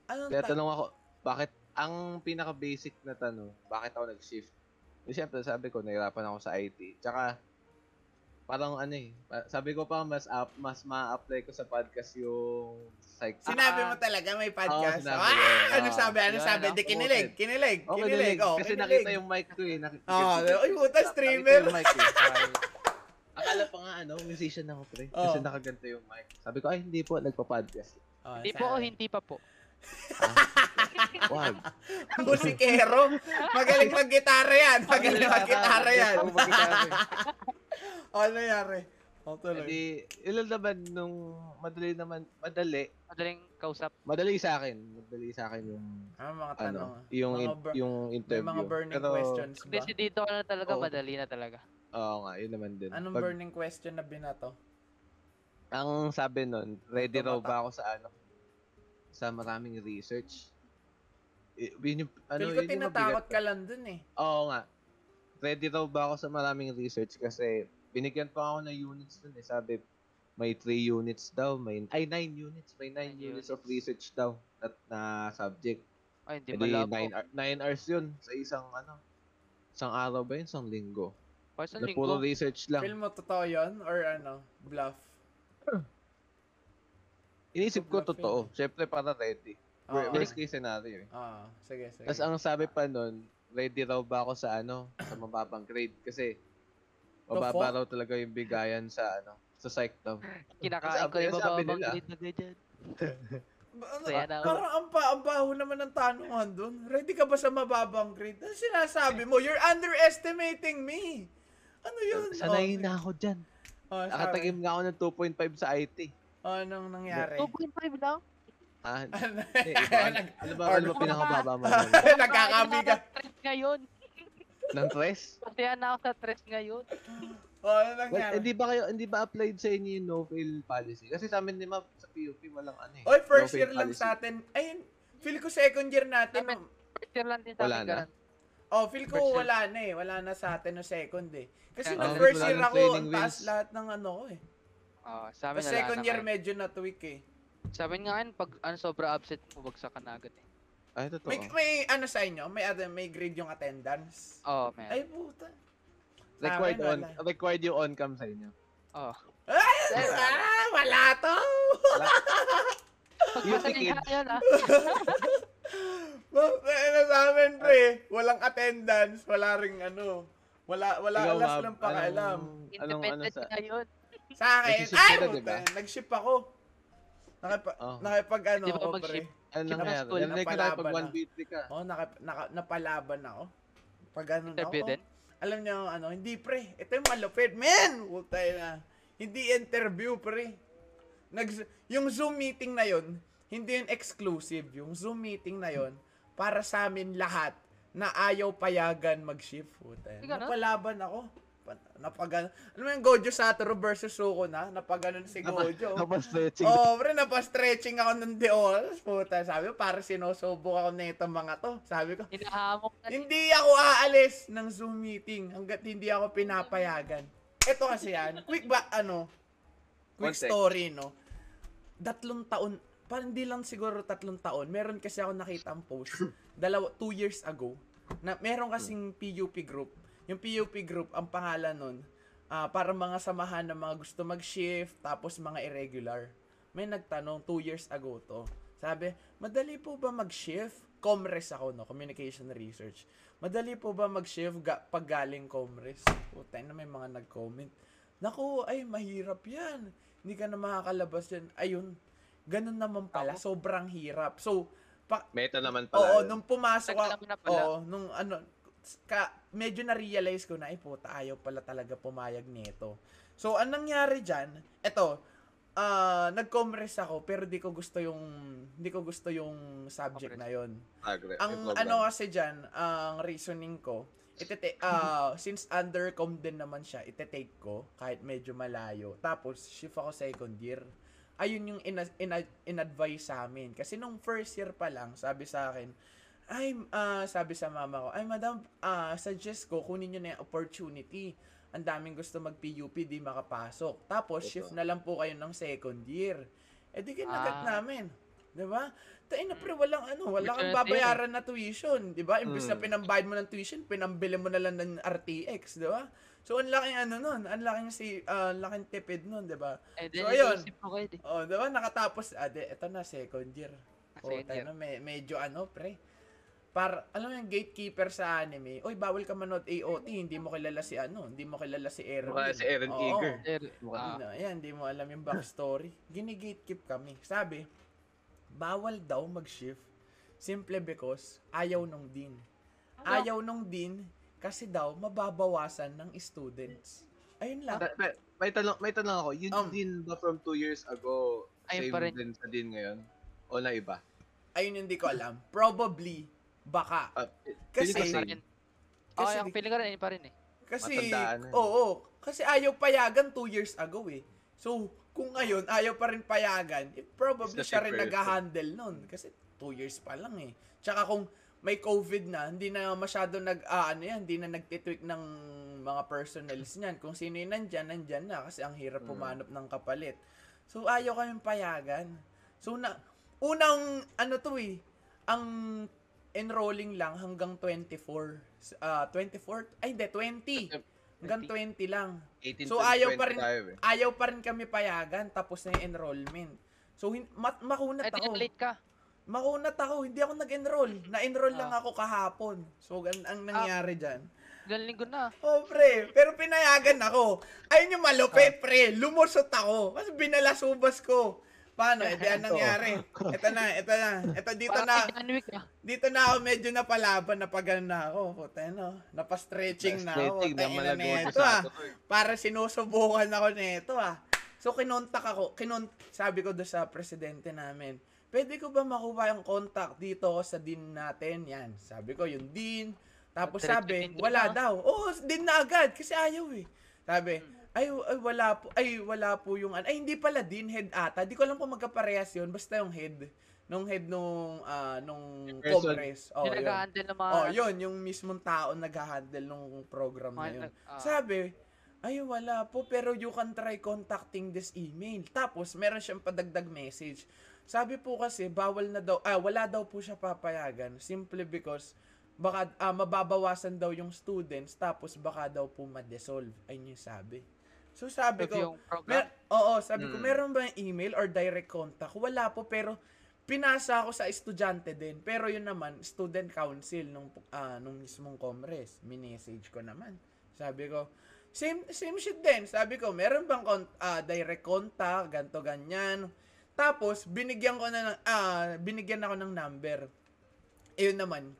Anong Kaya ta- tanong ako, bakit, ang pinaka-basic na tanong, bakit ako nag-shift? Eh, Siyempre, sabi ko, nahirapan ako sa IT. Tsaka, parang ano eh, sabi ko pa, mas up, mas ma-apply ko sa podcast yung psych. Sinabi Ah. mo talaga may podcast. Sinabi ah, yun. ano sabi? Ano Yun, sabi? Di kinilig. Kinilig. Okay, Kinilig. Oh, Kasi kinilig. nakita yung mic ko eh. Nakita, Ah, nakita- ay, puta, nakita streamer. yung mic eh. Akala pa nga ano, musician ako pre. Kasi Oo. nakaganto yung mic. Sabi ko, ay hindi po, nagpa-podcast. Oh, Hindi po o hindi pa po. Wag. Musikero. Magaling mag-gitara yan. Magaling mag-gitara yan. Oh, ano nangyari? Oh, tuloy. Hindi, ilan naman nung madali naman, madali, Madaling kausap. madali sa akin. Madali sa akin yung Ano mga tanong? ano, yung Mga in- bur- yung May interview. mga burning Pero, questions ba? Kasi dito ka na talaga, Oo. madali na talaga. Oo nga, yun naman din. Anong Pag- burning question na binato? Ang sabi nun, ready raw ba ako sa ano? Sa maraming research. I- yun yung, ano, Feel ko yun tinatakot ka lang dun eh. Oo nga. Ready raw ba ako sa maraming research kasi binigyan pa ako ng units dun eh. Sabi, may 3 units daw, may ay 9 units, may 9 Nine units of units. research daw at na subject. Ay, hindi malabo. 9 hours yun sa isang ano. Isang araw ba yun? Isang linggo. Para sa Na puro linggo. research lang. Feel mo totoo yun? Or ano? Bluff? Inisip ko totoo. Siyempre para ready. Oo. Worst case scenario eh. Ah, sige, sige. Tapos ang sabi pa nun, ready raw ba ako sa ano, sa mababang grade kasi mababa raw talaga yung bigayan sa ano, sa psych daw. Kinakain ko yung nila. grade na ganyan. Ba- ano, na parang ang, pa, ang baho naman ng tanungan dun. Ready ka ba sa mababang grade? Ano sinasabi mo? You're underestimating me. Ano yun? Sanayin Oh, na ako dyan. Oh. Nakatagim nga ako ng 2.5 sa IT. Oh, anong nangyari? 2.5 lang. Ah, Ano? eh, iba, ano, ba, ano ba pinakababa mo. Sa stress ngayon. ng tres? Kaya na ako sa stress ngayon. Oh, ano nangyari? hindi ba kayo, hindi ba applied sa inyo yung no-fail policy? Kasi sa amin ni Ma'am, sa PUP, walang ano eh. Oy, first no-fail year lang policy. sa atin. Ayun, feel ko second year natin. Amen. First year lang din sa Wala na? ganun. Oh, feel ko First year. wala na eh. Wala na sa atin no second eh. Kasi Ah, nung wala first year ako, ang taas lahat ng ano ko eh. Oo, sa amin Tapos second year medyo na tweak eh. Sa amin nga ngayon, pag ano, sobra absent mo, bagsak ka na agad eh. Ay, totoo. May, may ano sa inyo? May, other, may grade yung attendance? Oo, oh, man. Ay, puta. Required on, wala. required yung on-cam sa inyo. Oo. Ay, ah, wala to! Yung Pagpasalihan ticket. yan ah. Ano sa amin, pre? Walang attendance, wala ring ano. Wala, wala Ikaw, alas lang pakialam. Anong, anong, ano sa... na yun. Sa akin, ay, diba? nag-ship ako. Nakipa, Oh. nakipag ano Di ba ako, mag-ship? pre. Ano Kita nangyari? school, ko na napalaban pag na. 1v3 ka. Oh, naka, naka, napalaban ako. Pag ano na Interview ako. din. Alam niyo, ano, hindi pre. Ito yung malupit. Men! Puta na. Hindi interview, pre. Nag, yung Zoom meeting na yon hindi yun exclusive. Yung Zoom meeting na yon para sa amin lahat na ayaw payagan mag-shift. Puta. Ganun? Napalaban ako. Pa- Napagano. Ano mo yung Gojo Satoru versus Suko na? Napaganon si Gojo. Napa-stretching. Oh, pre, napastretching ako ng deols. Puta, sabi ko, para sinusubo ako na itong mga to. Sabi ko, Hinahamok na hindi ako aalis ng Zoom meeting hanggat hindi ako pinapayagan. Ito kasi yan. Quick ba, ano? Quick Context. story, no? Tatlong taon, parang hindi lang siguro tatlong taon. Meron kasi ako nakita ang post. Dalawa, two years ago. Na, meron kasing PUP group. Yung PUP group, ang pangalan nun, ah, para mga samahan ng mga gusto mag-shift, tapos mga irregular. May nagtanong, two years ago to. Sabi, madali po ba mag-shift? Comres ako, no? Communication Research. Madali po ba mag-shift ga- pag galing Comres? Puta na may mga nag-comment. Naku, ay, mahirap yan. Hindi ka na makakalabas yan. Ayun, ganun naman pala. Sobrang hirap. So, pa, Meta naman pala. Oo, nung pumasok ako, na pala. oo, nung ano, ka, medyo na-realize ko na, ay puta, ayaw pala talaga pumayag nito. So, anong nangyari dyan, eto, ah nag-comres ako, pero di ko gusto yung, di ko gusto yung subject na yon ang ano kasi dyan, ang reasoning ko, itete, ah since undercom din naman siya, itetake ko, kahit medyo malayo. Tapos, shift ako second year. Ayun yung ina, ina, in-advise sa amin. Kasi nung first year pa lang, sabi sa akin, ay, ah, sabi sa mama ko, ay madam, ah suggest ko, kunin nyo na yung opportunity. Ang daming gusto mag-PUP, di makapasok. Tapos, Totoo. shift na lang po kayo ng second year. Eh, di kinagat Ah. namin. Di ba? Tayo na pre, walang ano, wala kang babayaran na tuition, 'di ba? Imbis na Mm. pinambayad mo ng tuition, pinambili mo na lang ng RTX, 'di ba? So ang laking ano nun, ang laking si ah, ang laking tipid nun, 'di ba? And then, So, ayun. ko di. Oh, 'di ba? Nakatapos, ah, di, eto na second year. Oh, tayo na, me- medyo ano, pre. Par, alam mo yung gatekeeper sa anime, oy, bawal ka manood AOT, hindi mo kilala si ano, hindi mo kilala si Erwin. Mukha si Eren Oo. Eager. Mukha- ah, Ano, ayan, hindi mo alam yung backstory. Gini-gatekeep kami. Sabi, bawal daw mag-shift simple because ayaw nung din. Ayaw nung din kasi daw mababawasan ng students. Ayun lang. May, may tanong, may tanong ako, yun Um, din ba from two years ago, Ayun same pa rin. din sa din ngayon? O na iba? Ayun hindi ko alam. Probably, baka. Ah, Kasi-. Kasi, ang feeling ko rin, pa rin eh. kasi, na. oo, kasi ayaw payagan two years ago eh. So, kung ngayon, ayaw pa rin payagan, eh, probably siya rin person. nag-handle nun. Kasi two years pa lang eh. Tsaka kung may COVID na, hindi na masyado nag, ah, ano yan, hindi na nagtitweak ng mga personnels niyan. Kung sino yung nandyan, nandyan na. Kasi ang hirap Mm. pumanap ng kapalit. So, ayaw kaming payagan. So, na, unang, ano to eh, ang enrolling lang hanggang 24. Ah, 24? Ay, hindi, 20. Hanggang 20 lang. 18 So, ayaw 20 pa rin- eh. Ayaw pa rin kami payagan, tapos na yung enrollment. So, hin- mat- makunat ako. late ka. Makunat ako, hindi ako nag-enroll. Na-enroll lang Ah. ako kahapon. So, gan ang nangyari dyan. Ilang linggo na. Oh, pre. Pero pinayagan ako. Ayun yung Ah. malupit, pre. Lumusot ako. Kasi binalasubas ko. Paano? Ito ang nangyari. Ito na, ito na. Ito dito na. Dito na ako medyo napalaban, napagano na ako. Puta no. Napastretching na ako. Na Puta, nito, sa ah. eh. Para sinusubukan ako nito ah. So kinontak ako, kinont sabi ko doon sa presidente namin, pwede ko ba makuha yung contact dito sa din natin? Yan. Sabi ko, yung din. Tapos sabi, wala na. daw. Oo, din na agad kasi ayaw eh. Sabi, ay, ay wala po, ay wala po yung, an- ay hindi pala din, head ata. Di ko alam kung magkaparehas yun, basta yung head. Nung head nung, ah, nung. Congress. Oh, Yung yun. nag-handle ng mga... Oh, yun, yung mismong tao nag-handle nung program na yun. nag- ah. Sabi, ay wala po, pero you can try contacting this email. Tapos, meron siyang padagdag message. Sabi po kasi, bawal na daw, ah, wala daw po siya papayagan. Simply because, baka ah, mababawasan daw yung students, tapos baka daw po ma-dissolve. Ayun yung sabi. So, sabi ko, yung program. Mer- oo, sabi ko, Mm. meron ba yung email or direct contact? Wala po, pero pinasa ako sa estudyante din. Pero yun naman, student council nung, ah, nung mismong Comres. Minessage ko naman. Sabi ko, same same shit din. Sabi ko, meron bang con- ah, direct contact, ganto ganyan. Tapos binigyan ko na ng ah, binigyan ako ng number. Ayun naman.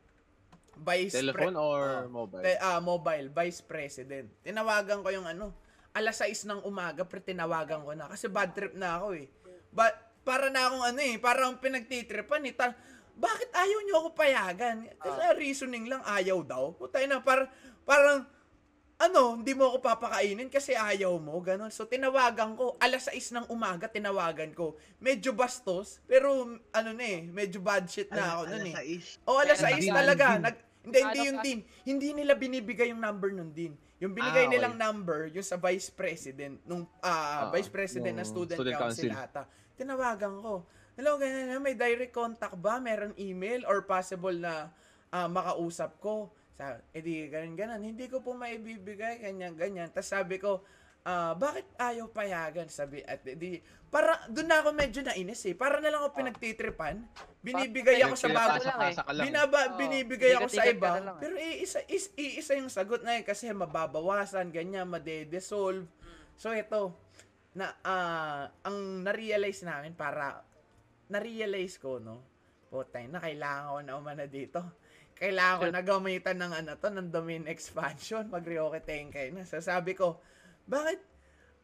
Vice Telephone pre- or Ah, mobile? te- ah, mobile, vice president. Tinawagan ko yung ano, alas 6 ng umaga, pero tinawagan ko na. Kasi bad trip na ako eh. But, para na akong ano eh, parang pinagtitripan eh. Ta- bakit ayaw nyo ako payagan? Kasi reasoning lang, ayaw daw. Putay na, par- parang, ano, hindi mo ako papakainin kasi ayaw mo, ganun. So, tinawagan ko, alas 6 ng umaga, tinawagan ko. Medyo bastos, pero, ano na eh, medyo bad shit na ako nun eh. O, alas Pero 6 din- talaga. Nag, hindi, hindi yung din. Hindi nila binibigay yung number nun din. Yung binigay Ah, okay. nilang number, yung sa vice president, nung ah, Ah, vice president ng student, student council, council. ata. Tinawagan ko. Hello, ganyan may direct contact ba? Meron email or possible na ah, makausap ko? Sa, edi, ganyan, ganyan. Hindi ko po maibibigay, ganyan, ganyan. Tapos sabi ko, ah, bakit ayaw payagan? Sabi, at edi, para, doon na ako medyo nainis eh. Para na lang ako pinagtitripan. Binibigay ako sa bago. Binaba, Oo. binibigay ako sa iba. eh. Pero iisa, is, iisa yung sagot na yun kasi mababawasan, ganyan, madedesolve. So ito, na ah, ang na-realize namin para na-realize ko no. Putay na kailangan ko na umana dito. Kailangan ko na gamitan ng ano to, ng domain expansion, mag-reoke tenkay na. So sabi ko, bakit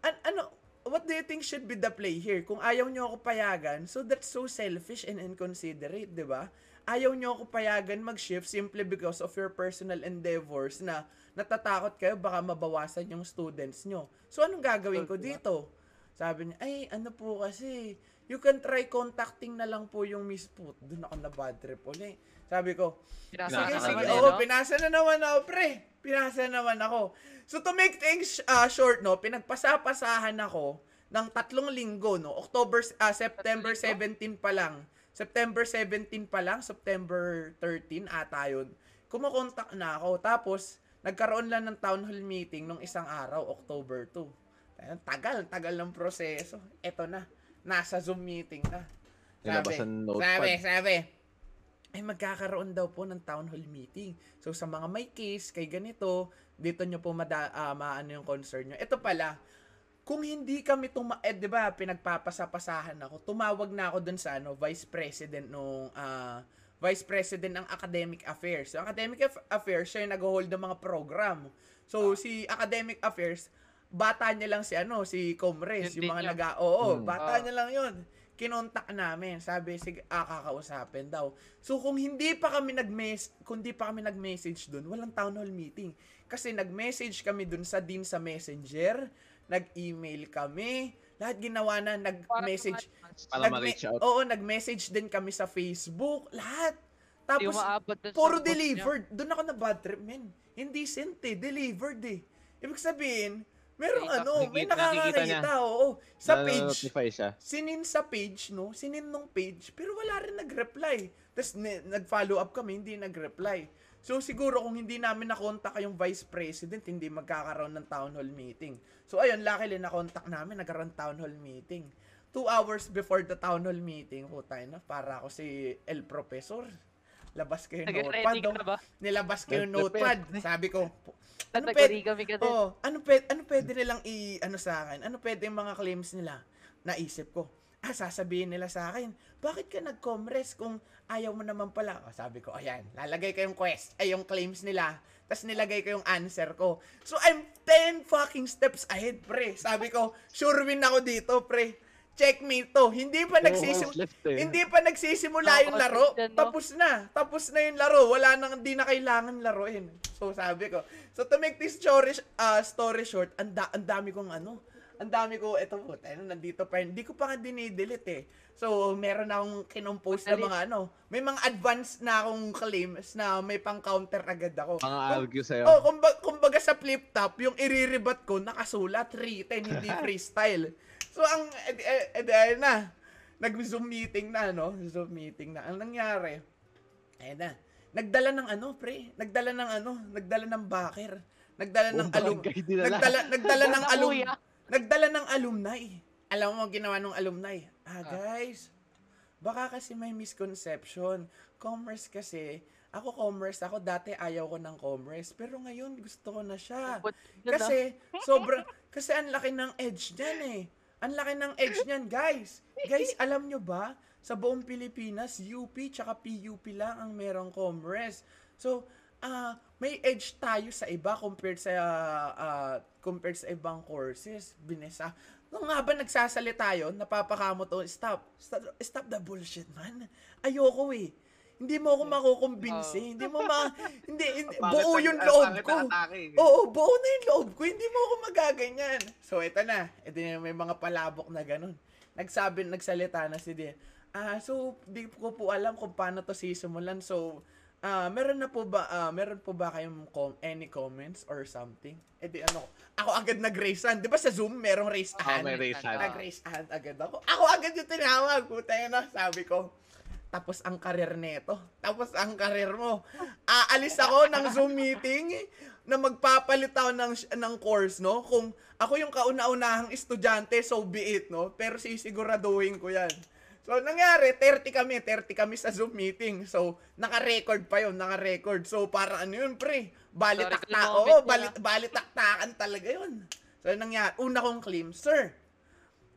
an- ano what do you think should be the play here? Kung ayaw nyo ako payagan, so that's so selfish and inconsiderate, di ba? Ayaw nyo ako payagan mag-shift simply because of your personal endeavors na natatakot kayo baka mabawasan yung students nyo. So, anong gagawin ko dito? Sabi niya, ay, ano po kasi, you can try contacting na lang po yung Miss Put. Doon ako na bad trip ulit. Sabi ko, Pinasa Sige, Pinasa sige. naman eh, Oo, no? pinasa na naman ako, pre. Pinasa naman ako. So, to make things uh, short, no, pinagpasa-pasahan ako ng tatlong linggo, no, October, ah, September 17 pa lang. September 17 pa lang, September 13 ata yun. Kumukontak na ako. Tapos, nagkaroon lang ng town hall meeting nung isang araw, October 2. Ayun, tagal, tagal ng proseso. Eto na, nasa Zoom meeting na. Notepad. sabi, sabi, ay magkakaroon daw po ng town hall meeting. So sa mga may case kay ganito, dito nyo po mada, ah, maano yung concern nyo. Ito pala, kung hindi kami tuma eh, 'di ba, pinagpapasa-pasahan ako. Tumawag na ako dun sa ano, Vice President nung ah, Vice President ng Academic Affairs. So, Academic Aff- Affairs, siya yung nag-hold ng mga program. So, si Academic Affairs, bata niya lang si ano, si Comres, Yun yung mga yun. naga, oo, Hmm. bata Oo. niya lang yun. Kinontak namin, sabi, sige, ah, kakausapin daw. So, kung hindi pa kami nag-mes kung hindi pa kami nag-message dun, walang town hall meeting. Kasi nag-message kami dun sa din sa messenger, nag-email kami, lahat ginawa na, nag-message, Para nagme- ma-reach out. Oo, nag-message din kami sa Facebook, lahat. Tapos, puro delivered. Doon ako na bad trip, men. Hindi sent eh, delivered eh. Ibig sabihin, merong Nakikita- ano, may nakakakita, oo. Sa page, siya. sinin sa page, no? Sinin nung page, pero wala rin nag-reply. Tapos ni- nag-follow up kami, hindi nag-reply. So siguro kung hindi namin nakontak yung vice president, hindi magkakaroon ng town hall meeting. So ayun, luckily nakontak namin, nagkaroon town hall meeting. Two hours before the town hall meeting, putay na, para ako si El Professor. Labas ko yung notepad. Ka ba? Nilabas ko yung notepad. Sabi ko, ano pwede, kami kasi. Oh, ano pwede, ano pwede nilang i ano sa akin? Ano pwede yung mga claims nila? Naisip ko. Ah, sasabihin nila sa akin, bakit ka nag-comres kung ayaw mo naman pala? Oh, sabi ko, ayan, lalagay ko yung quest, ay yung claims nila, tapos nilagay ko yung answer ko. So, I'm 10 fucking steps ahead, pre. Sabi ko, sure win ako dito, pre. Checkmate to. Hindi pa nagsisim hours left eh. hindi pa nagsisimula yung Oo, laro. dyan, no? Tapos na. Tapos na yung laro. Wala nang hindi na kailangan laruin. So sabi ko. So to make this story, uh, story short, ang da- ang dami kong ano, ang dami ko, eto po, tayo, nandito pa. Hindi ko pa nga dinidelete eh. So, meron akong kinompose na mga ano, may mga advanced na akong claims na may pang-counter agad ako. Mga argue sa'yo. Oh, kumbaga, kumbaga sa flip top, yung iriribat ko, nakasulat, 310, hindi freestyle. So, ang, ed, ed, ed, ayun na, nag-zoom meeting na, no? Zoom meeting na. Ang nangyari, ayun na, nagdala ng ano, pre? Nagdala ng ano? Nagdala ng backer. Nagdala ng Buong alum... Nagdala, nagdala ng alum... Nagdala ng alumni. Alam mo ang ginawa ng alumni? Ah, Ah. guys, baka kasi may misconception. Commerce kasi, ako commerce ako, dati ayaw ko ng commerce, pero ngayon gusto ko na siya. Yun, ah. Kasi, sobra, kasi ang laki ng edge niyan eh. Ang laki ng edge niyan, guys. Guys, alam nyo ba, sa buong Pilipinas, UP tsaka PUP lang ang merong commerce. So, ah may edge tayo sa iba compared sa ah, compared sa ibang courses. Binesa. Nung nga ba nagsasalita yun, napapakamot to, stop, stop, stop the bullshit, man. Ayoko eh. Hindi mo ako makukumbinsi. Hindi mo ma... Hindi, hindi buo yung loob ko. Oo, buo na yung loob ko. Hindi mo ako magaganyan. So, ito na. Ito na may mga palabok na ganun. Nagsabi, nagsalita na si Dia. Ah, so, di ko po alam kung paano to sisimulan. So, ah, meron na po ba, ah, meron po ba kayong com- any comments or something? Eh di ano, ako agad nag-raise hand. Di ba sa Zoom, merong raise hand? may raise hand. Nag-raise hand agad ako. Ako agad yung tinawag. Puta yun na, sabi ko. Tapos ang karir neto. Tapos ang karir mo. Aalis ako ng Zoom meeting na magpapalit ako ng, ng course, no? Kung ako yung kauna-unahang estudyante, so be it, no? Pero sisiguraduhin ko yan. So, nangyari, 30 kami, 30 kami sa Zoom meeting. So, naka-record pa yun, naka-record. So, para ano yun, pre? Balitakta, oo, moment balit, balitaktakan talaga yun. So, nangyari, una kong claim, Sir,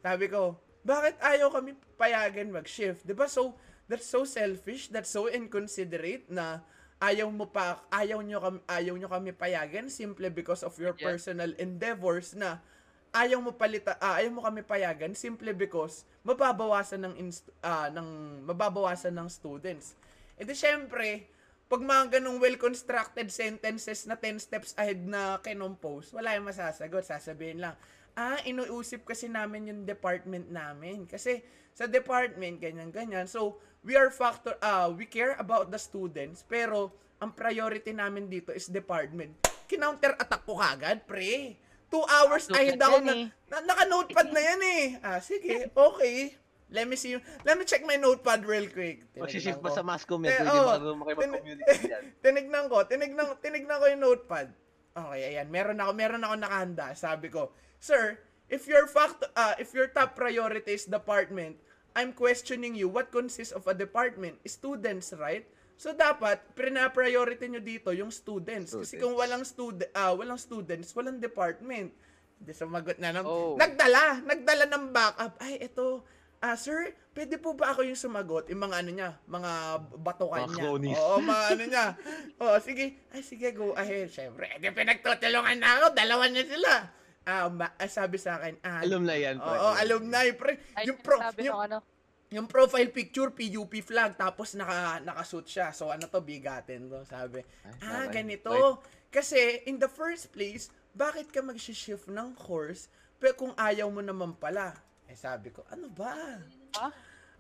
sabi ko, bakit ayaw kami payagan mag-shift? ba So, that's so selfish, that's so inconsiderate na ayaw mo pa ayaw nyo kami ayaw nyo kami payagan simply because of your Yeah. personal endeavors na ayaw mo palita ah, ayaw mo kami payagan simply because mababawasan ng inst- ah, ng mababawasan ng students. E di syempre, pag mga ganong well-constructed sentences na 10 steps ahead na kinompose, wala yung masasagot. Sasabihin lang, ah, inuusip kasi namin yung department namin. Kasi sa department, ganyan-ganyan. So, we are factor, ah, we care about the students, pero ang priority namin dito is department. Kinounter attack ko kagad, pre. Two hours ako yan na, eh. na naka-notepad na yan eh. Ah, sige, okay. Let me see. Let me check my notepad real quick. Magsishift ko. sa mass comm yan. Hindi oo. marunong makipag-communicate yan. tinignan ko, tinignan, tinignan ko yung notepad. Okay, ayan, meron ako, meron ako nakahanda. Sabi ko, Sir, if your fact, uh, if your top priority is department, I'm questioning you, what consists of a department? Students, right? So dapat prina-priority nyo dito yung students. Kasi Students. kung walang stud ah, walang students, walang department. Hindi sumagot na ng Oh. nagdala, nagdala ng backup. Ay, ito, ah, sir, pwede po ba ako yung sumagot? Yung mga ano niya, mga batukan Mga niya. cronies. Oo, mga ano niya. Oo, sige. Ay, sige, go ahead. Siyempre, edi pinagtutulungan na ako. Dalawa niya sila. Ah, ma- ah, sabi sa akin, ah, Alumni yan, pre. Oo, alumni, pre. Ay, Yung, pro, sabi yung, ng ano, yung profile picture, PUP flag, tapos naka, nakasuit siya. So, ano to, bigatin to, sabi. Ah, okay. ganito. Kasi, in the first place, bakit ka mag-shift ng course, pero kung ayaw mo naman pala? Eh, sabi ko, ano ba? Ha?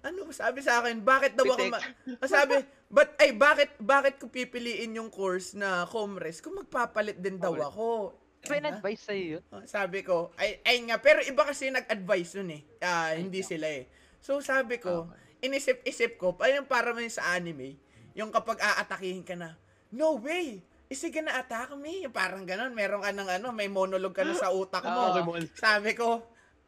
Ano sabi sa akin, bakit daw ako ma- Ah, sabi, but ay bakit bakit ko pipiliin yung course na commerce kung magpapalit din daw ako? Ano? in-advise sa'yo yun? Oh, sabi ko, ay, ay nga, pero iba kasi nag-advise yun eh. Ah, hindi sila eh. So sabi ko, inisip-isip ko, ayun para man sa anime, yung kapag aatakihin ka na, no way! Isige na attack me. Yung Parang ganun, meron ka ng ano, may monologue ka na sa utak mo. Ah, Pokemon. Sabi ko,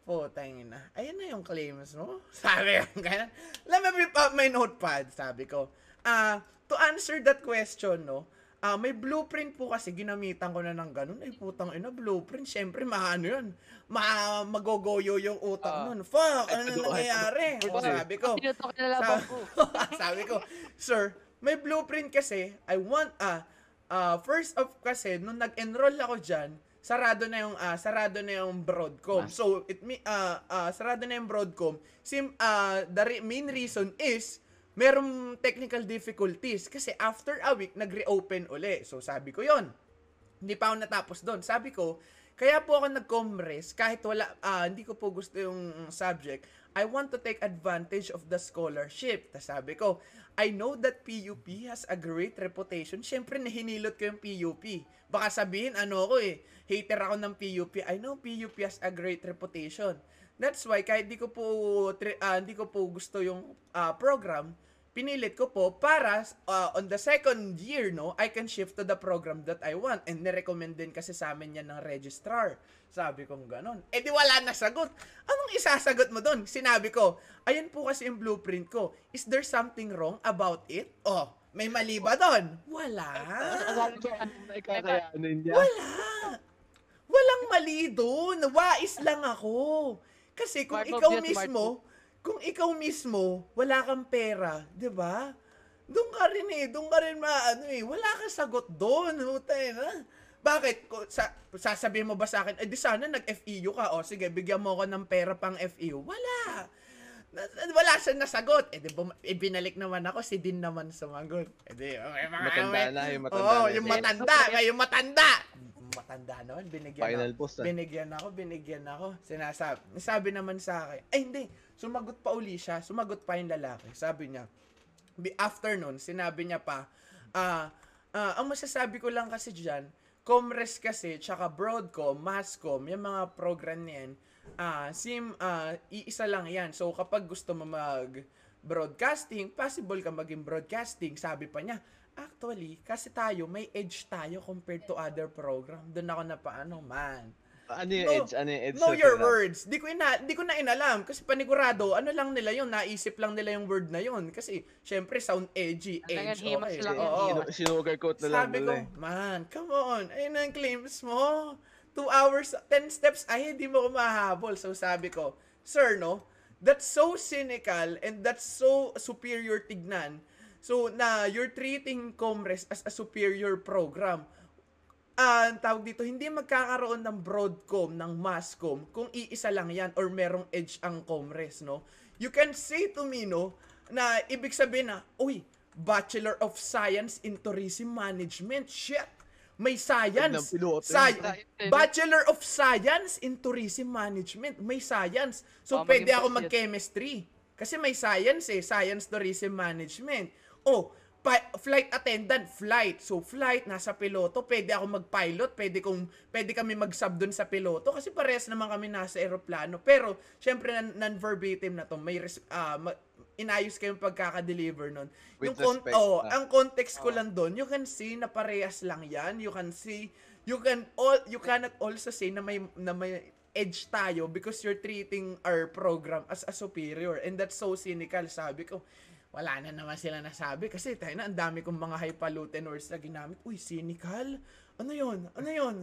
putang ina. Ayun na yung claims mo. Sabi ko, ganun. Let me rip out my notepad. Sabi ko, ah, to answer that question, no, ah, may blueprint po kasi ginamitan ko na ng ganun. Ay, putang ina, blueprint. Siyempre, maano yun. Ma magogoyo yung utak Ah. nun. Fuck, ano na nangyayari? ay, O, ano, sabi ko, Sino to kinalaban sa- ko? sabi ko, sir, may blueprint kasi, I want, ah, ah, first of kasi, nung nag-enroll ako dyan, sarado na yung, ah, sarado na yung Broadcom. Mas- So, it me, ah, ah, sarado na yung Broadcom. Sim, ah, the re- main reason is, merong technical difficulties. Kasi after a week, nag-reopen uli. So, sabi ko yon hindi pa ako natapos doon. Sabi ko, kaya po ako nag-comres, kahit wala, ah, hindi ko po gusto yung subject, I want to take advantage of the scholarship. Tapos sabi ko, I know that PUP has a great reputation. Siyempre, nahinilot ko yung PUP. Baka sabihin, ano ako eh, hater ako ng PUP. I know PUP has a great reputation. That's why, kahit di ko po, tri- ah, hindi ko po gusto yung ah, program, pinilit ko po para uh, on the second year, no, I can shift to the program that I want. And nirecommend din kasi sa amin yan ng registrar. Sabi ko ganon. Eh di wala na sagot. Anong isasagot mo doon? Sinabi ko, ayan po kasi yung blueprint ko. Is there something wrong about it? Oh, may mali ba doon? Wala. Wala. Walang mali doon. Wais lang ako. Kasi kung ikaw mismo, kung ikaw mismo, wala kang pera, 'di ba? Doon ka rin eh, doon ka rin maano eh, wala kang sagot doon, hutay na. Bakit? Sa, sasabihin mo ba sa akin, eh di sana nag-FEU ka, o sige, bigyan mo ako ng pera pang FEU. Wala. Wala siya nasagot. Eh di bum- eh, binalik naman ako, si Din naman sumagot. Eh di, okay, mga Matanda na, yung matanda Oo, na. yung yun. matanda, yung matanda. Matanda naman, binigyan Final ako. boss ah. Binigyan ako, binigyan ako. Sinasabi, sabi naman sa akin, ay hindi, sumagot pa uli siya, sumagot pa yung lalaki. Sabi niya, after nun, sinabi niya pa, ah, ah, ang masasabi ko lang kasi dyan, Comres kasi, tsaka Broadcom, Masscom, yung mga program niyan, ah, sim, ah, iisa lang yan. So, kapag gusto mo mag broadcasting, possible ka maging broadcasting. Sabi pa niya, actually, kasi tayo, may edge tayo compared to other program. Doon ako na paano, man. Ano yung No, edge? Ano yung edge? Know your tira? words. Di ko ina, di ko na inalam kasi panigurado, ano lang nila yun, naisip lang nila yung word na yun kasi syempre sound edgy, edge. okay. lang Oo. himas. Sinu- Sinugarcoat na lang Sabi ko, eh. man, come on, ayun ang claims mo. Two hours, 10 steps, ay, hindi mo ko mahabol. So sabi ko, sir, no, that's so cynical and that's so superior tignan. So, na you're treating Comres as a superior program ah ang tawag dito, hindi magkakaroon ng Broadcom, ng Masscom, kung iisa lang yan or merong edge ang Comres, no? You can say to me, no, na ibig sabihin na, uy, Bachelor of Science in Tourism Management, shit! May science. piloto Sci- eh. Bachelor of Science in Tourism Management. May science. So, pwede maging ako mag-chemistry. Kasi may science eh. Science Tourism Management. Oh, pa- flight attendant, flight. So, flight, nasa piloto. Pwede ako mag-pilot. Pwede, kong, pwede kami mag-sub dun sa piloto. Kasi parehas naman kami nasa aeroplano. Pero, syempre, non-verbatim na to. May res- ma- inayos kayong pagkaka-deliver nun. With yung con- oh, ah. ang context ko lang doon, you can see na parehas lang 'yan. You can see you can all you cannot also say na may na may edge tayo because you're treating our program as a superior and that's so cynical sabi ko wala na naman sila nasabi kasi tayo na ang dami kong mga highfalutin words na ginamit uy cynical ano yun ano yun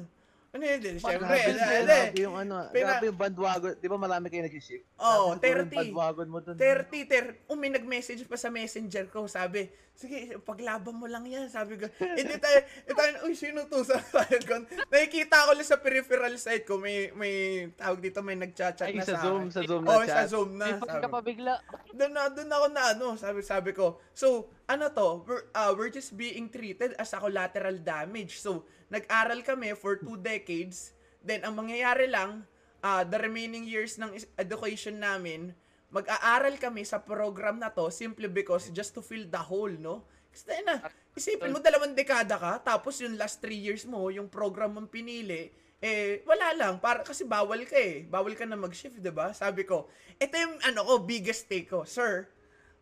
ano yun eh, eh, grabe yung ano, Pina- grabe yung bandwagon. Di ba marami kayo nag-shift? Oo, siguro 30. yung bandwagon mo dun. 30, ter, um, may nag-message pa sa messenger ko, sabi, sige, paglaban mo lang yan, sabi ko, hindi tayo, eh, tayo, uy, sino to? Sabi ko, nakikita ko lang sa peripheral side ko, may, may, tawag dito, may nag-chat-chat Ay, na sa sa Zoom, akin. sa Zoom na Oo, chat. sa Zoom na. Sabi ka pa bigla. doon na doon ako na ano, sabi sabi ko. So, ano to? We're, uh, we're just being treated as a collateral damage. So, nag-aral kami for two decades. Then ang mangyayari lang, uh, the remaining years ng is- education namin, mag-aaral kami sa program na to simply because just to fill the hole, no? Kasi na, isipin mo dalawang dekada ka, tapos yung last three years mo, yung program mong pinili, eh, wala lang. Para, kasi bawal ka eh. Bawal ka na mag-shift, ba Sabi ko, ito yung ano ko, biggest take ko. Sir,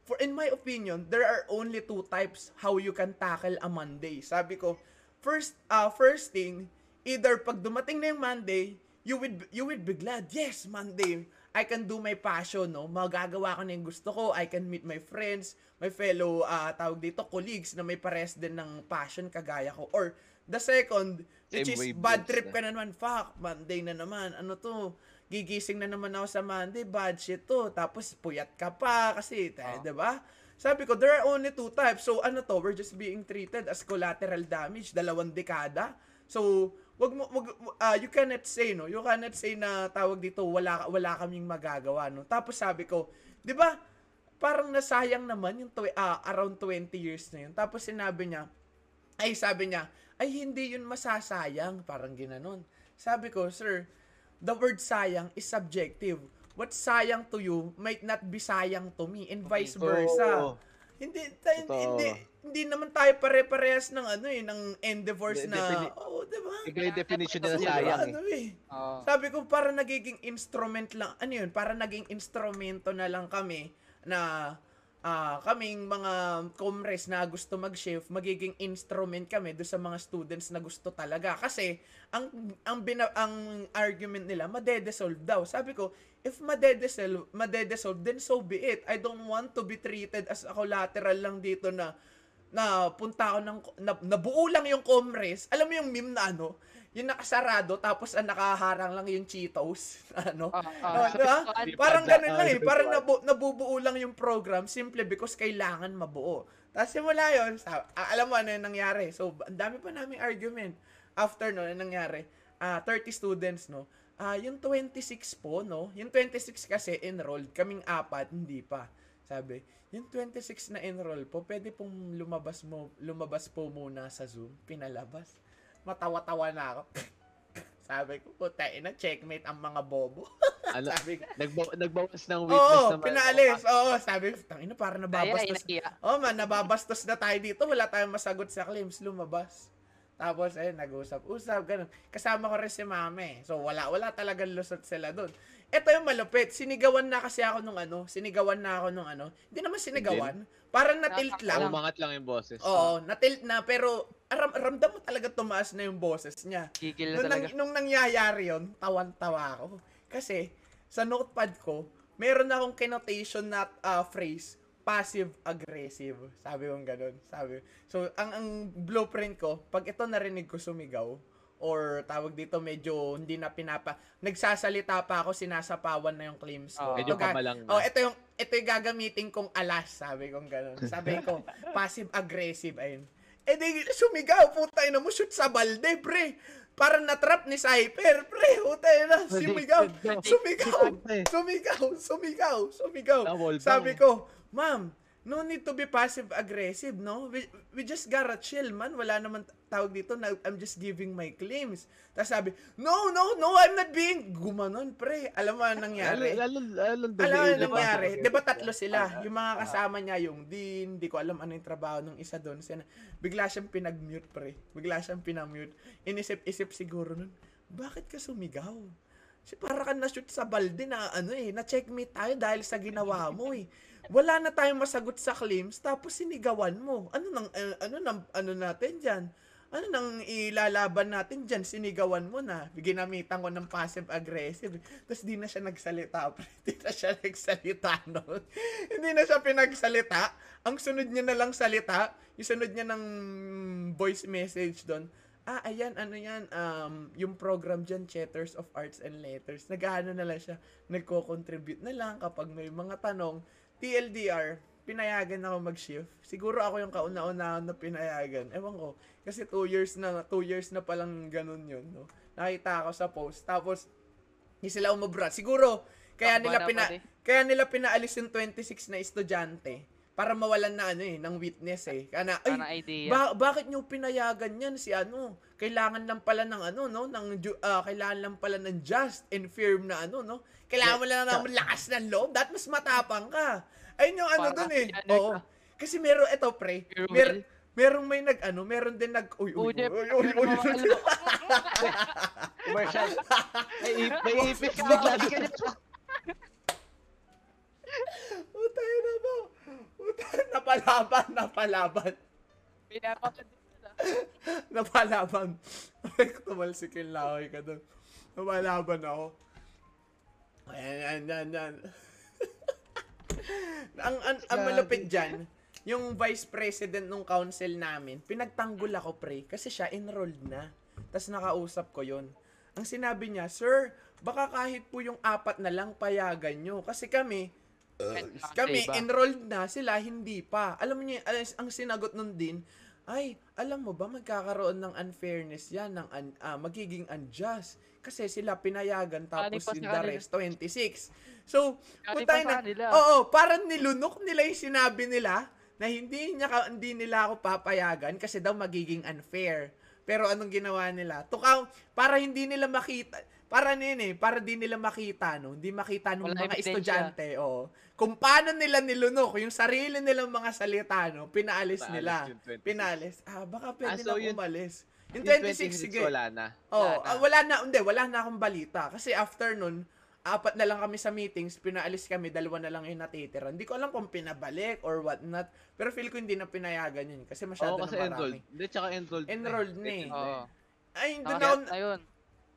for in my opinion, there are only two types how you can tackle a Monday. Sabi ko, first, uh, first thing, either pag dumating na yung Monday, you would, you would be glad, yes, Monday, I can do my passion, no? Magagawa ko na yung gusto ko, I can meet my friends, my fellow, uh, tawag dito, colleagues na may pares din ng passion kagaya ko. Or, the second, which Same is bad trip na. ka na naman, fuck, Monday na naman, ano to, gigising na naman ako sa Monday, bad shit to, tapos puyat ka pa, kasi, tayo, Oh. 'di ba? Sabi ko, there are only two types. So, ano to, we're just being treated as collateral damage, dalawang dekada. So, wag mo, wag, ah, you cannot say, no? You cannot say na tawag dito, wala, wala kaming magagawa, no? Tapos sabi ko, di ba, parang nasayang naman yung tw- ah, around 20 years na yun. Tapos sinabi niya, ay sabi niya, ay hindi yun masasayang, parang ginanon. Sabi ko, sir, the word sayang is subjective. What's sayang to you might not be sayang to me and vice versa. Hindi tayo, Totoo. hindi hindi naman tayo pare-parehas ng ano eh ng endeavors na defini- oh, 'di ba? Ikaw yung definition nila Diba? sayang eh. Ano eh. Oo. Sabi ko, para nagiging instrument lang, ano yun, para naging instrumento na lang kami na ah kaming mga comres na gusto mag-shift, magiging instrument kami do sa mga students na gusto talaga. Kasi, ang, ang, bina, ang argument nila, madedesolve daw. Sabi ko, if madedesolve, madedesolve, then so be it. I don't want to be treated as a collateral lang dito na na punta ako ng na, nabuo lang yung comres. Alam mo yung meme na ano, yung nakasarado tapos ang nakaharang lang yung Cheetos, ano? Ah, Oh, ah, diba? sabi Parang Padya- ganun lang eh. ah, Parang sabi nabu- nabubuo lang yung program simple because kailangan mabuo. Tapos simula yun, sa, ah, alam mo ano yung nangyari. So, ang dami pa naming argument. After no, yung nangyari, ah 30 students, no? Ah, yung 26 po, no? Yung 26 kasi enrolled, kaming apat, hindi pa. Sabi, yung 26 na enroll po, pwede pong lumabas mo, lumabas po muna sa Zoom. Pinalabas. Matawa-tawa na ako. Sabi ko, puta, ina, checkmate ang mga bobo. Ano, Sabi ko, nagba- nagbawas ng witness Oo, naman. pinaalis. Oo, sabi ko, tangina, para nababastos. nakiya. Oo man, nababastos na tayo dito. Wala tayong masagot sa claims. Lumabas. Tapos, ayun, nag-usap-usap, ganun. Kasama ko rin si mame. So, wala, wala talagang lusot sila doon. Ito yung malupit. Sinigawan na kasi ako nung ano. Sinigawan na ako nung ano. Hindi naman sinigawan. Parang na-tilt lang. Umangat lang yung boses. Oo, na-tilt na. Pero, aram, ramdam mo talaga tumaas na yung boses niya. Gigil na Nung, talaga. nang, nung nangyayari yun, tawan-tawa ako. Kasi, sa notepad ko, meron akong connotation na ah, phrase, passive-aggressive. Sabi kong ganun. Sabi. So, ang, ang blueprint ko, pag ito narinig ko sumigaw, or tawag dito medyo hindi na pinapa nagsasalita pa ako sinasapawan na yung claims ko. Oo. Medyo Ito ga- kamalang na. Oh, ito yung ito yung gagamitin kong alas, sabi kong ganun. Sabi ko, passive aggressive ayun. Eh di sumigaw, puta ina mo shoot sa balde, pre. Parang na-trap ni Cyper, pre. Puta ina, sumigaw, sumigaw, sumigaw, sumigaw, sumigaw. Sabi ko, ma'am, no need to be passive aggressive, no? We, we just gotta chill, man. Wala naman tawag dito na I'm just giving my claims. Tapos sabi, no, no, no, I'm not being gumanon, pre. Alam mo ang nangyari? Lalo, lalo, lalo, Alam mo delay yung na ba? nangyari? Di ba tatlo sila? Yung mga kasama niya, yung Dean, di ko alam ano yung trabaho ng isa doon. Sina, bigla siyang pinag-mute, pre. Bigla siyang pinag-mute. Inisip-isip siguro nun, bakit ka sumigaw? Si para ka na-shoot sa balde na ano eh, na-checkmate tayo dahil sa ginawa mo eh. Wala na tayong masagot sa claims, tapos sinigawan mo. Ano nang, eh, ano nang, ano natin dyan? Ano nang ilalaban natin dyan? Sinigawan mo na. Ginamitan ko ng passive-aggressive. Tapos di na siya nagsalita. Di na siya nagsalita noon. Hindi na siya pinagsalita. Ang sunod niya na lang salita, yung sunod niya ng voice message doon, ah, ayan, ano yan, um, yung program dyan, Chatters of Arts and Letters, nag-ano na lang siya, nagko-contribute na lang kapag may mga tanong, TLDR, pinayagan ako mag-shift. Siguro ako yung kauna-unahan na pinayagan. Ewan ko. Kasi two years na, two years na palang ganun yun, no? Nakita ako sa post. Tapos, hindi sila umabra. Siguro, kaya nila na pina, pati. kaya nila pinaalis yung 26 na estudyante para mawalan na ano eh, ng witness eh. Kaya na, ay, idea? ba- bakit nyo pinayagan yan si ano? Kailangan lang pala ng ano, no? Ng, ju- ah, kailangan lang pala ng just and firm na ano, no? Kailangan mo lang ng lakas ng loob. That mas matapang ka. Ayun yung ano Para dun eh. ano Oo. ka? Kasi meron, eto pre, mer merong may nag, ano, meron din nag, uy, uy, uy, uy, uy, uy, uy, uy, Commercial. May, ip- may ipis ka dito. dito. Puta na mo. Puta, napalaban, napalaban. Pinapakadito na. Napalaban. Ay, tumalsik yung laway ka doon. Napalaban ako. Ayan, yan, yan, yan. ang, ang, ang malupit dyan, yung vice president ng council namin, pinagtanggol ako pre, kasi siya enrolled na. Tapos nakausap ko yon. Ang sinabi niya, Sir, baka kahit po yung apat na lang payagan nyo. Kasi kami, kami Iba. enrolled na, sila hindi pa. Alam niyo, ang- ang sinagot nun din, ay, alam mo ba, magkakaroon ng unfairness yan, ng un- ah, magiging unjust. Kasi sila pinayagan, tapos yung the rest, 26. So, putay na, oo, parang nilunok nila yung sinabi nila, na hindi niya hindi nila ako papayagan kasi daw magiging unfair. Pero anong ginawa nila? Tukaw, para hindi nila makita, para nini, eh, para di nila makita, no? Hindi makita ng Wala mga ebidensya. estudyante, oo. Kung paano nila nilunok, yung sarili nilang mga salita, no? Pinaalis Paalis nila. yung 26. Pinalis. Ah, baka pwede Ah, so na yun- umalis. Yung Yung 26, sige. wala na. Oh, Wala na. ah, wala na, hindi, wala na akong balita. Kasi after nun, apat na lang kami sa meetings, pinaalis kami, dalawa na lang yung natitira. Hindi ko alam kung pinabalik or what not. Pero feel ko hindi na pinayagan yun kasi masyado Oo, kasi na enrolled. marami. Hindi, tsaka enrolled. Enrolled na eh. Oo. Ay, doon ako, Nakakaya ayun.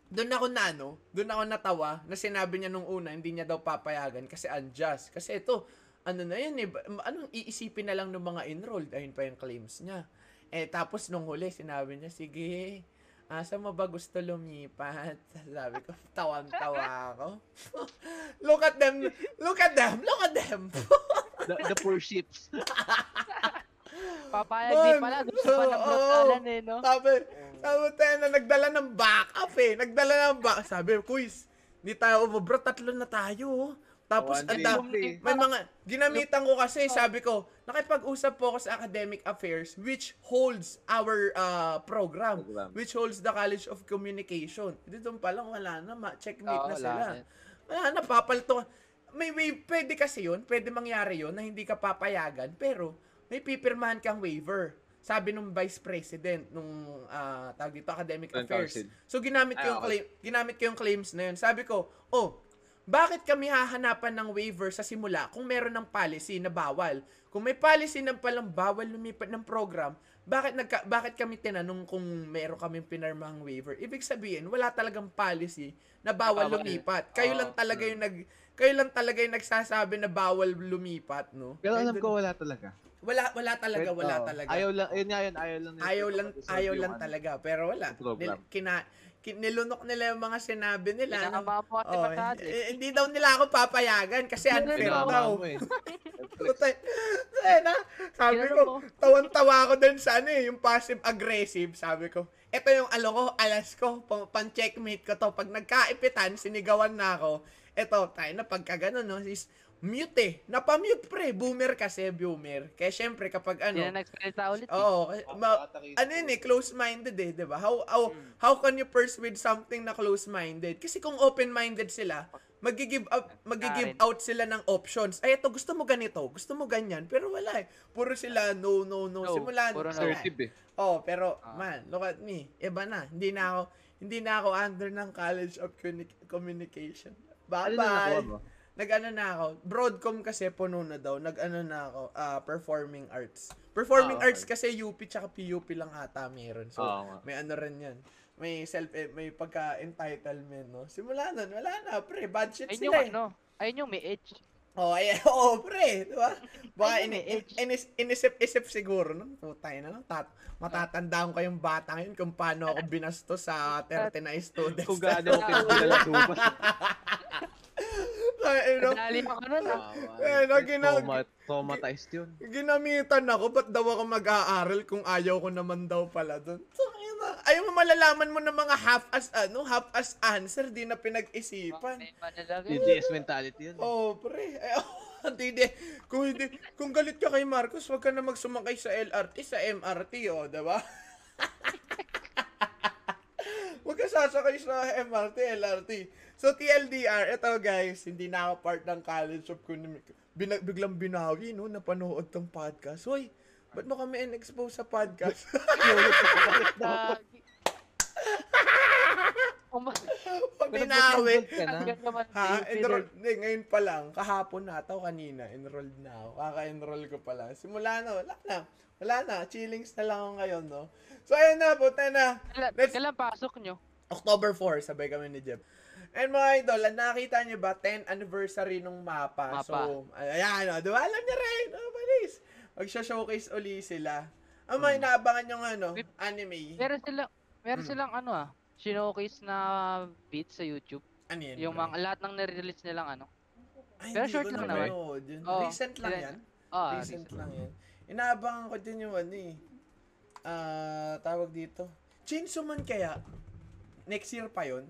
Doon ako na ano, doon ako natawa na sinabi niya nung una, hindi niya daw papayagan kasi unjust. Kasi ito, ano na yun eh, ba- anong iisipin na lang ng mga enrolled? Ayun pa yung claims niya. Eh, tapos nung huli, sinabi niya, sige, asa mo ba gusto lumipat? Sabi ko, tawan-tawa ako. look at them, look at them, look at them. The, the poor ships. Papayag din Man, pala. Gusto pa ng brotalan eh, no? Sabi, sabi tayo na nagdala ng backup eh. Nagdala ng backup. Sabi, kuis, hindi tayo umubra, tatlo na tayo. oh." Tapos, ang da- may mga, ginamitan ko kasi, sabi ko, nakipag-usap po ako sa academic affairs, which holds our uh, program, Program. which holds the College of Communication. Hindi doon pa lang, wala na, ma- checkmate Oo, na wala sila. na. Wala na, papalto. May way, pwede kasi yun, pwede mangyari yun na hindi ka papayagan, pero may pipirmahan kang waiver. Sabi nung vice president nung ah, tawag dito academic Student affairs. council. So ginamit ko Ah, yung claim, ginamit ko yung claims na yun. Sabi ko, "Oh, bakit kami hahanapan ng waiver sa simula kung meron ng policy na bawal? Kung may policy na palang bawal lumipat ng program, bakit nagka, bakit kami tinanong kung meron kaming pinarmahang waiver? Ibig sabihin, wala talagang policy na bawal lumipat. Kayo lang talaga yung nag kayo lang talaga yung nagsasabi na bawal lumipat, no? Pero alam ko wala talaga. wala wala talaga, Wait, wala oo. talaga. Ayaw lang, yun nga yun, ayaw lang. Ayaw lang, ayaw lang talaga. Pero wala. Nil, kina, kin, nilunok nila yung mga sinabi nila. mo kasi Oh, eh, eh. hindi daw nila ako papayagan kasi unfair daw. mo eh. Na, sabi ko, tawan-tawa ako dun sa ano eh, yung passive-aggressive. Sabi ko, ito yung alo ko, alas ko, pang- pan-checkmate ko to. Pag nagkaipitan, sinigawan na ako. Ito, tayo na pagka ganun, no, is mute eh. Napamute pre, boomer kasi, boomer. Kaya syempre kapag ano, na nagsalita ulit. eh. Oo, kasi ma- ano yun eh, close-minded eh, 'di ba? How how how can you persuade something na close-minded? Kasi kung open-minded sila, magigive up magigive out sila ng options. Ay, ito gusto mo ganito, gusto mo ganyan, pero wala eh. Puro sila no no no, No, simula puro wala eh. Assertive eh. Oh, pero Ah. man, look at me. Iba na. Hindi na ako hindi na ako under ng College of Communi- Communication. Bye-bye. Nag-ano na ako. Broadcom kasi puno na daw. Nag-ano na ako. ah, performing arts. Performing okay. arts kasi UP tsaka PUP lang ata meron. So, nga. may ano rin yan. May self eh, may pagka-entitlement, no? Simula nun, wala na, pre. Budget Ayun sila yung eh. ano. Ayun yung may edge. Oh, ay, oh, pre, di ba? Baka may edge. inis, inisip-isip siguro, no? Putay na lang. Tat, matatandaan ko yung bata ngayon kung paano ako binastos sa 30 na students. Kung gaano ko pinagdala tumas. Ay, no? Nadali ako nun ah. Eh, Traumatized yun. Ginamitan ako, ba't daw ako mag-aaral kung ayaw ko naman daw pala doon? So, na. Ayaw mo malalaman mo ng mga half-as, ano, half-as answer, di na pinag-isipan. DDS mentality yun. Oh, pre. Eh, oh, hindi. Kung hindi, kung galit ka kay Marcos, wag ka na magsumakay sa LRT, sa MRT, oh, diba? Huwag ka sasakay sa MRT, LRT. So, TLDR, ito guys, hindi na ako part ng College of Economic. Binag, biglang binawi, no, napanood tong podcast. Hoy, ba't mo kami in-expose sa podcast? Ganda man. Ha? Enroll, hindi, ngayon pa lang. Kahapon na ata kanina. Enrolled na ako. Kaka-enroll ko pa lang. Simula na, wala na. Wala na. Chillings na lang ako ngayon, no? So, ayun na, puta na. Kailan, Let's- kailan pasok nyo? October 4, sabay kami ni Jeff. And mga idol, nakita niyo ba, 10th anniversary nung mapa. Mapa. So, ayan, oh, diba? Alam niyo rin, oh, balis. Mag-showcase uli sila. Ang mga inaabangan yung ano, anime. Meron silang, meron Hmm. silang ano ah, showcase na beats sa YouTube. Ano yan? Yung bro? mga, lahat ng nire-release nilang ano. Ay, pero short lang naman. Oo, Recent lang sila- yan. Ah, recent lang yan. Inaabangan ko din yung ano eh. Ah, tawag dito. Chainsaw Man kaya? Next year pa yon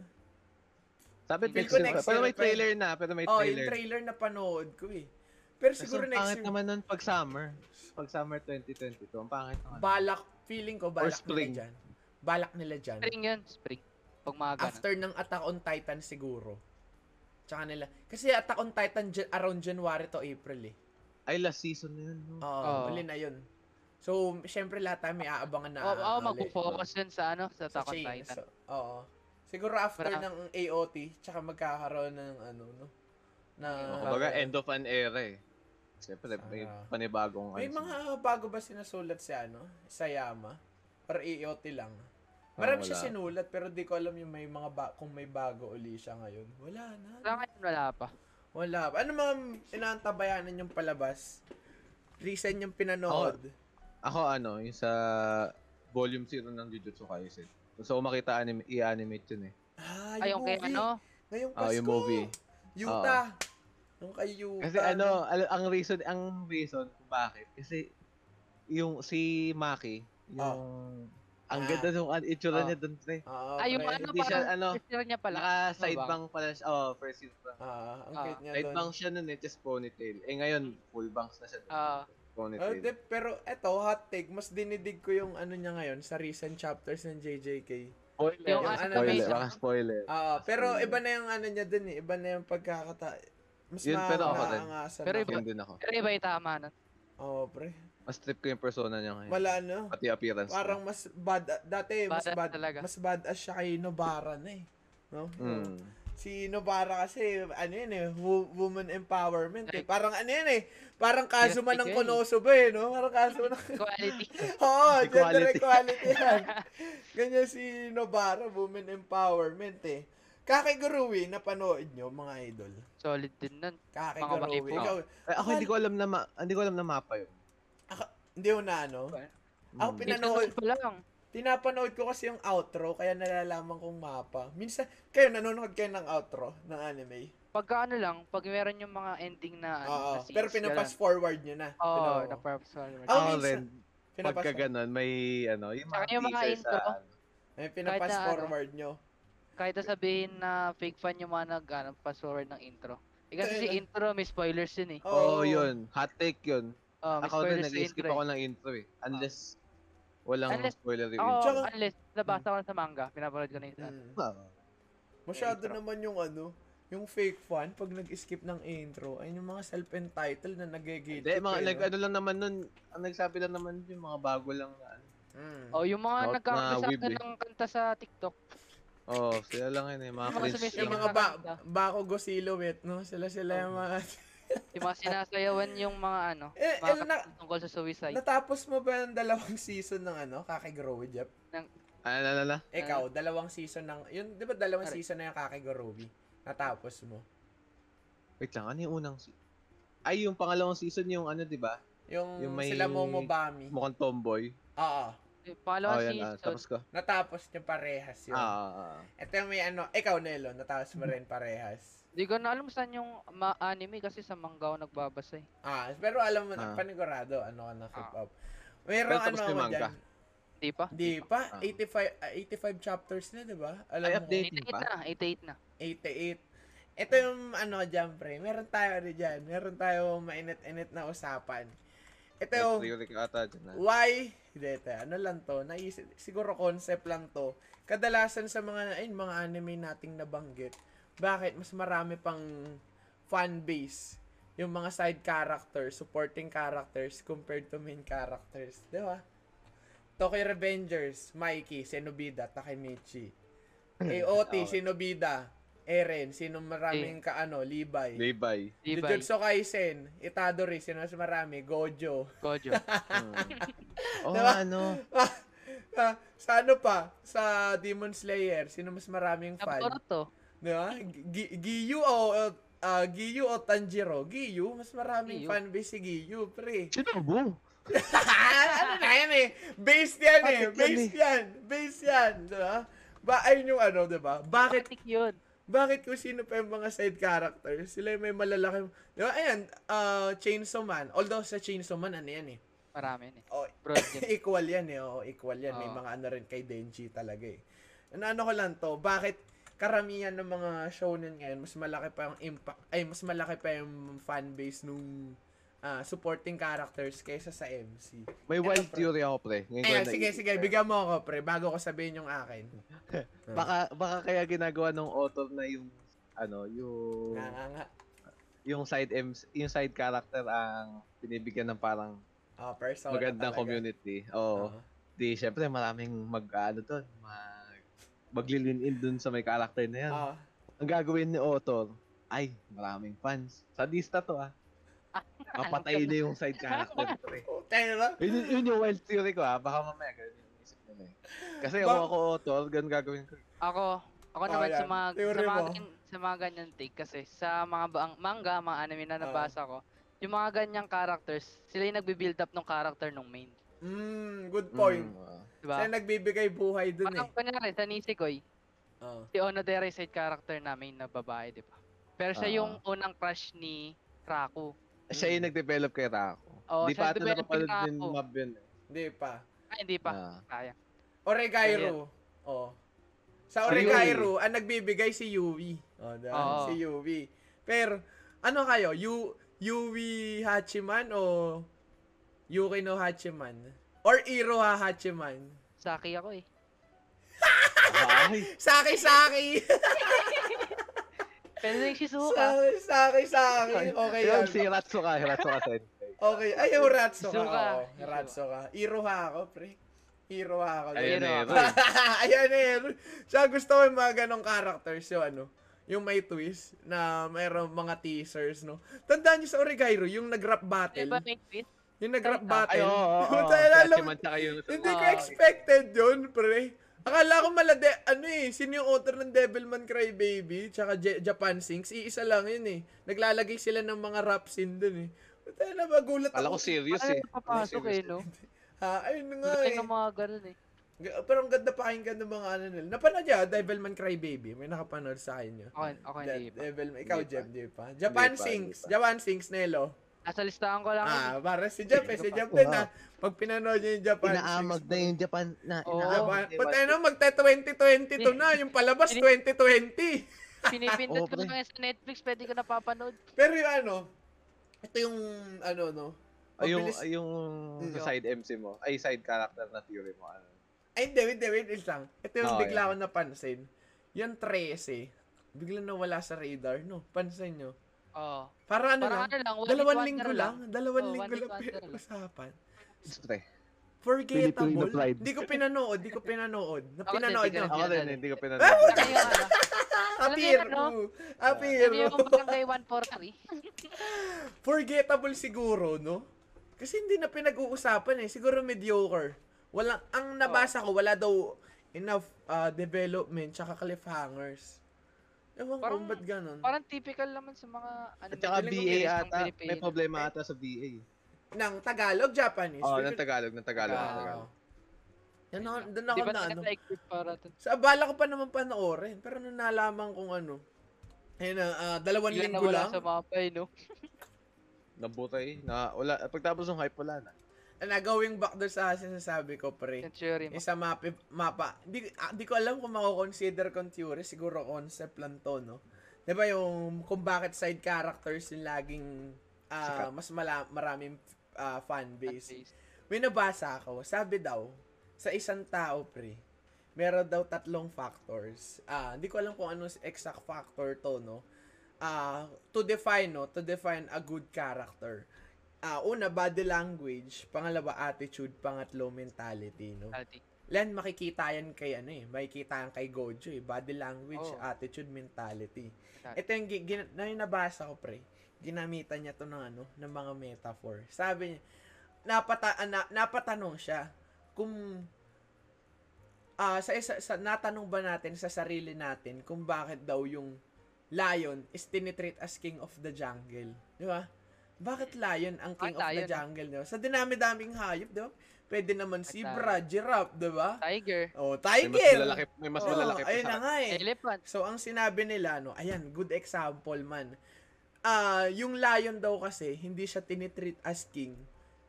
Sabi next year pa. Pero may trailer na. Pero may Oh, yung trailer. trailer na panood ko eh. Pero siguro ang next pangit year, naman nun pag summer. Pag summer 2022. Ang pangit naman. balak, feeling ko balak spring. nila dyan. Balak nila dyan. Spring yun, spring. Pag mga ganun. After ng Attack on Titan siguro. Tsaka nila. Kasi Attack on Titan jan- around January to April eh. Ay, last season na yun. No? Oo, Oo. huli na yun. So, syempre lahat tayo may aabangan na Oo, oh, ulit. magpo-focus yun sa ano, sa Attack on. Titan. So, oo. Siguro after Mara- ng AOT, tsaka magkakaroon ng ano, no? Na, Kumbaga, end of an era eh. Siyempre, may Ah. panibagong May ano, mga bago ba sinasulat si ano? Sayama? Or AOT lang? Marami Ah, siya wala. sinulat pero di ko alam yung may mga ba- kung may bago uli siya ngayon. Wala na. Sa ngayon, wala pa. Wala. Ano mga inaantabayanan yung palabas? Recent yung pinanood. Ako ano, yung sa volume 0 ng Jujutsu Kaisen. Gusto ko makita anime, i-animate yun eh. Ah, Ay, yung kay movie. ano? Ngayong Ah, Pasko. yung movie. Yuta. Yung kay Yuta. Kasi ano, al- ang reason, ang reason kung bakit, kasi yung si Maki, yung, ang Ah. ganda nung an- itsura Ah. niya dun, pre. Oo, Ay, yung ano, siya, parang ano, first year niya pala. Naka-side Ano ba? bang pala siya. Oh, first year bang. Ah, ang Ah. cute niya Side doon. bang siya nun eh, just ponytail. Eh ngayon, full bangs na siya. dun. Ah, Oh, ponytail. de, pero eto, hot take, mas dinidig ko yung ano niya ngayon sa recent chapters ng JJK. Spoiler. Yung baka ano, spoiler. Baka spoiler. Ah, pero Spoiler. iba na yung ano niya dun eh. Iba na yung pagkakata. Mas Yun, pero ako din. Pero ako. iba- Yun din ako. pero iba yung tama nun. Oo, pre. Mas trip ko yung persona niya ngayon. Wala ano. Pati appearance. niya. Parang mas bad, dati mas Badass bad, talaga. mas badass siya kay Nobara na eh. No? Mm. Si Nobara kasi, ano yun eh, wo- woman empowerment eh. Parang ano yun eh, parang Kazuma ng Yes, Konosuba eh, no? Parang Kazuma ng... Quality. Oo, gender Equality. equality yan. Ganyan si Nobara, woman empowerment eh. Kakiguruwi, napanood nyo, mga idol. Solid din nun. Kakiguruwi. Mga Ikaw, Eh, ako hindi ko alam na ma- hindi ko alam na mapa yun. hindi mo na ano? Ako Mm. pinanood, pa lang. tinapanood ko kasi yung outro, kaya nalalaman kong mapa. Minsan, kayo nanonood kayo ng outro ng anime? Pagka ano lang, pag meron yung mga ending na ano, Oo, na scenes, pero pinapass forward nyo na. Oo, oh, Pino- na-purpose forward. Ah, Ako minsan, rin, Pinapass pagka ganun, may ano, yung mga yung mga teaser intro. sa ano. May pinapass kahit na ano. forward nyo. Kahit sabihin na fake fan yung mga nag ano, pass forward ng intro. Eh kasi si Kaya- intro, may spoilers yun eh. Oo, oh, yun. Hot take yun. Oh, may Ako din, nag-skip ako ng intro eh. Unless, walang Unless- spoiler Eh. yung Ako, intro. Tsaka- unless nabasa ko na sa manga, pinapanood ko na ano. Mm. Masyado Intro. naman yung ano, yung fake fan pag nag-skip ng intro, ay yung mga self-entitled na nag-gate. Hindi, mga, nag, ano lang naman nun, ang nagsabi lang naman yung mga bago lang na ano. Mm. Oh, yung mga Out na nagkakasama weeb eh. ng kanta sa TikTok. Oo, oh, sila lang yun eh, mga Yung mga cringe sumisigil Yung lang. mga ba bako go silhouette, no? Sila sila yung mga... Yung mga sinasayawan yung mga ano, Eh, mga eh, na- tungkol sa suicide. Natapos mo ba yung dalawang season ng ano, Kakigrowy, Jeff? Ano, ano, ano? Ikaw, dalawang season ng... Yun, di ba dalawang Correct. season na yung Kakigrowy? Natapos mo. Wait lang, ano yung unang se- Ay, yung pangalawang season yung ano, di ba? Yung, Yung may- sila Momo Bami. Mukhang tomboy. Oo. Yung Oh, Pangalawang yan, ah, tapos ko. Natapos niya parehas yun. Ah, ah, ah. Ito yung may ano, ikaw Nelo, natapos mo rin parehas. di ko na alam saan yung ma- anime kasi sa manga ako nagbabasa eh. Ah, pero alam mo na, Ah. panigurado, ano ka na keep Ah. up. Meron ano ako dyan. Di pa? Di pa, Ah. 85, ah, 85 chapters na, di ba? Alam Ay, mo, update. 88 pa? na, 88 na. 88. Ito yung ano dyan, pre. Meron tayo ano dyan. Meron tayo mainit-init na usapan. Ito yung ata dyan, why, hindi ito, ano lang to, naisip, siguro concept lang to. Kadalasan sa mga, ayun, mga anime nating nabanggit, bakit mas marami pang fan base yung mga side characters, supporting characters compared to main characters. Di ba? Tokyo Revengers, Mikey, Senobida, Takemichi. AOT, Okay. Senobida, Eren, sino maraming kaano, Levi. Levi. Di ba? Jujutsu Kaisen, Itadori, sino mas marami, Gojo. Gojo. Oo, Diba? ano. Ah, sa ano pa? Sa Demon Slayer, sino mas maraming fan? Naruto. Di ba? Gi- Giyu o ah, Giyu o Tanjiro? Giyu, mas maraming Giyu. fan base si Giyu, pre. Shinobu. ano na yan eh? Base yan eh. Bakit yan Base yan. Base yan. Di ba? Ba, ayun yung ano, di ba? Bakit, Bakit yun? Bakit kung sino pa yung mga side characters, sila yung may malalaki. Di ba? Ayan, ah, Chainsaw Man. Although sa Chainsaw Man, ano yan eh? Marami yun eh. Oh, equal yan eh. Oh, equal yan. May Oo. mga ano rin kay Denji talaga eh. Ano, ano ko lang to, bakit karamihan ng mga shonen ngayon, mas malaki pa yung impact, ay, mas malaki pa yung fan base nung ah, supporting characters kaysa sa MC. May wild pre. theory ako, pre. Ngayon Ayan, sige, sige, bigyan mo ako, pre, bago ko sabihin yung akin. Baka, baka kaya ginagawa ng author na yung, ano, yung, Nga, nga, nga. yung side MC, yung side character ang binibigyan ng parang Oh, persona magandang talaga. community. Oo. Oo. Di, syempre, maraming mag, ano doon, mag, maglilin in dun sa may character na yan. Ah. Ang gagawin ni author, ay, maraming fans. Sadista to ah. Mapatay na yung side character. Tayo ba? Yun, yun yung wild theory ko ah. Baka mamaya ganun eh. Kasi Ba- kung ako author, ganun gagawin ko. Ako, ako Oh, naman sa yan. mga, Theory sa mga, mo. ganyan, sa mga ganyan take kasi sa mga baang, manga, mga anime na nabasa ko, yung mga ganyang characters, sila yung nagbi-build up ng character ng main. Mm, good point. Mm, ah. Diba? Siya nagbibigay buhay dun eh. Parang kunyari, sa Nisekoi, Oh. si Onodera side character namin na babae, di ba? Pero siya Ah. yung unang crush ni Raku. Siya yung nag-develop kay Rako. Oo, Di pa ata kay din mob yun eh. Hindi pa. Ay, hindi pa. Ah. Kaya. Oregairo. Oh. Sa Si Oregairo, ang nagbibigay si Yui. Oh, diba? Oo. Si Yui. Pero, ano kayo? Yu Yui Hachiman o Yuki no Hachiman? Or Iro ha Hachiman? Saki ako eh. Saki, Saki! Pero yung Shizuka. Saki, Saki. Okay yan. si Ratsuka, Ratsuka Sensei. Okay. Ay, yung Ratsuka. Shizuka. Oo, Ratsuka. Iroha ako, pre. Iroha ako. Ayun Hero eh. ako. Eh. Siya gusto ko yung mga ganong characters. Yung ano, yung may twist na mayroong mga teasers, no? Tandaan niyo sa Origairo, yung nag-rap battle. ba may twist? Yung nag-rap battle. Ay, oo, oo, oo. Yung... Hindi ko expected yun, pre. Akala ko malade, ano eh, sino yung author ng Devilman Crybaby, tsaka J- Japan Sings, iisa lang yun eh. Naglalagay sila ng mga rap scene dun eh. Puta na, magulat Kala ko ako. serious Ano eh. yung papasok eh, no? Ha, ayun nga Galing eh. ng mga ganun eh. Pero ang ganda pakinggan ng mga ano nila. Napanood niya, Devilman Crybaby. May nakapanood sa akin yun. Ako, ako hindi pa. Devilman, ikaw Hindi. Jeff, di pa. Japan Hindi Sings, hindi pa. Japan Sings, Nelo. Nasa listahan ko lang. Ah, para si Jeff eh, si Jeff din ha. Pag pinanood niya yung Japan Inaamag na yung Japan na Oo. Japan. Pati ano, magta 2022 na, yung palabas 2020. Pinipindot ko yan sa Netflix, pwede ko napapanood. Pero yung ano, ito yung ano no. Ay, yung, ay, yung Mm. side MC mo, ay side character na theory mo. Ano? Ay, hindi, hindi, wait, wait lang. Ito yung Okay. bigla ko napansin. Yung 13, bigla nawala sa radar, no? Pansin nyo. Oo. Para ano Parang lang, ano lang, dalawang linggo wonder lang. Dalawang one linggo lang lang. pinag-usapan. Pre. Forgettable. Filipino pride. Di ko pinanood, di ko pinanood. Na pinanood di ko nyo. rin. Ako din, Yan, hindi ko Ah, pinanood. Ano yung ano? Apir. ano? Apir. Ano yung barangay 143? Forgettable siguro, no? Kasi hindi na pinag-uusapan eh. Siguro mediocre. Walang, ang nabasa ko, wala daw enough uh, development tsaka cliffhangers. Ewan ko, Parang- ba't ganun? Parang typical naman sa mga ano At saka ko BA ng ata, may problema ata sa BA. Nang Tagalog, Japanese? Oo, oh, ng Tagalog, ng Tagalog, ng Ah. Tagalog. Yan ako, doon ako na ano. para to? Sa abala ko pa naman panoorin. Pero nung nalaman kong ano, ayun na, ah, dalawang linggo lang. sa mapa eh, no? Nabutay, na, wala, pagtapos ng hype wala na. na going back doon sa sinasabi ko, pre. Century. Isa mapa, mapa. Di, ah, di ko alam kung mako-consider kong theory. Siguro concept lang to, no? Di ba yung kung bakit side characters yung laging Sikat. mas mala, maraming ah, fan base. May nabasa ako, sabi daw, sa isang tao, pre, meron daw tatlong factors. Ah, hindi ko alam kung anong exact factor to, no? Ah, to define, no? To define a good character. Ah, una, body language. Pangalawa, attitude. Pangatlo, mentality, no? Quality. Len, makikita yan kay ano eh. Makikita yan kay Gojo eh. Body language, Oo. attitude, mentality. Ito yung gi- gin- na yung nabasa ko, pre. Ginamitan niya to ng ano, ng mga metaphor. Sabi niya, napata, ah, na, napatanong siya kung ah sa, isa, sa natanong ba natin sa sarili natin kung bakit daw yung lion is tinitreat as king of the jungle. Di ba? Bakit lion ang king Ah, of the lion. jungle? Di ba? Sa dinami-daming hayop, di ba? Pwede naman At zebra, giraffe, di ba? Tiger. Oh, May mas tiger. malalaki, may mas malalaki pa ayun na nga eh. Elephant. So, ang sinabi nila, no, ayan, good example man. Ah, yung lion daw kasi, hindi siya tinitreat as king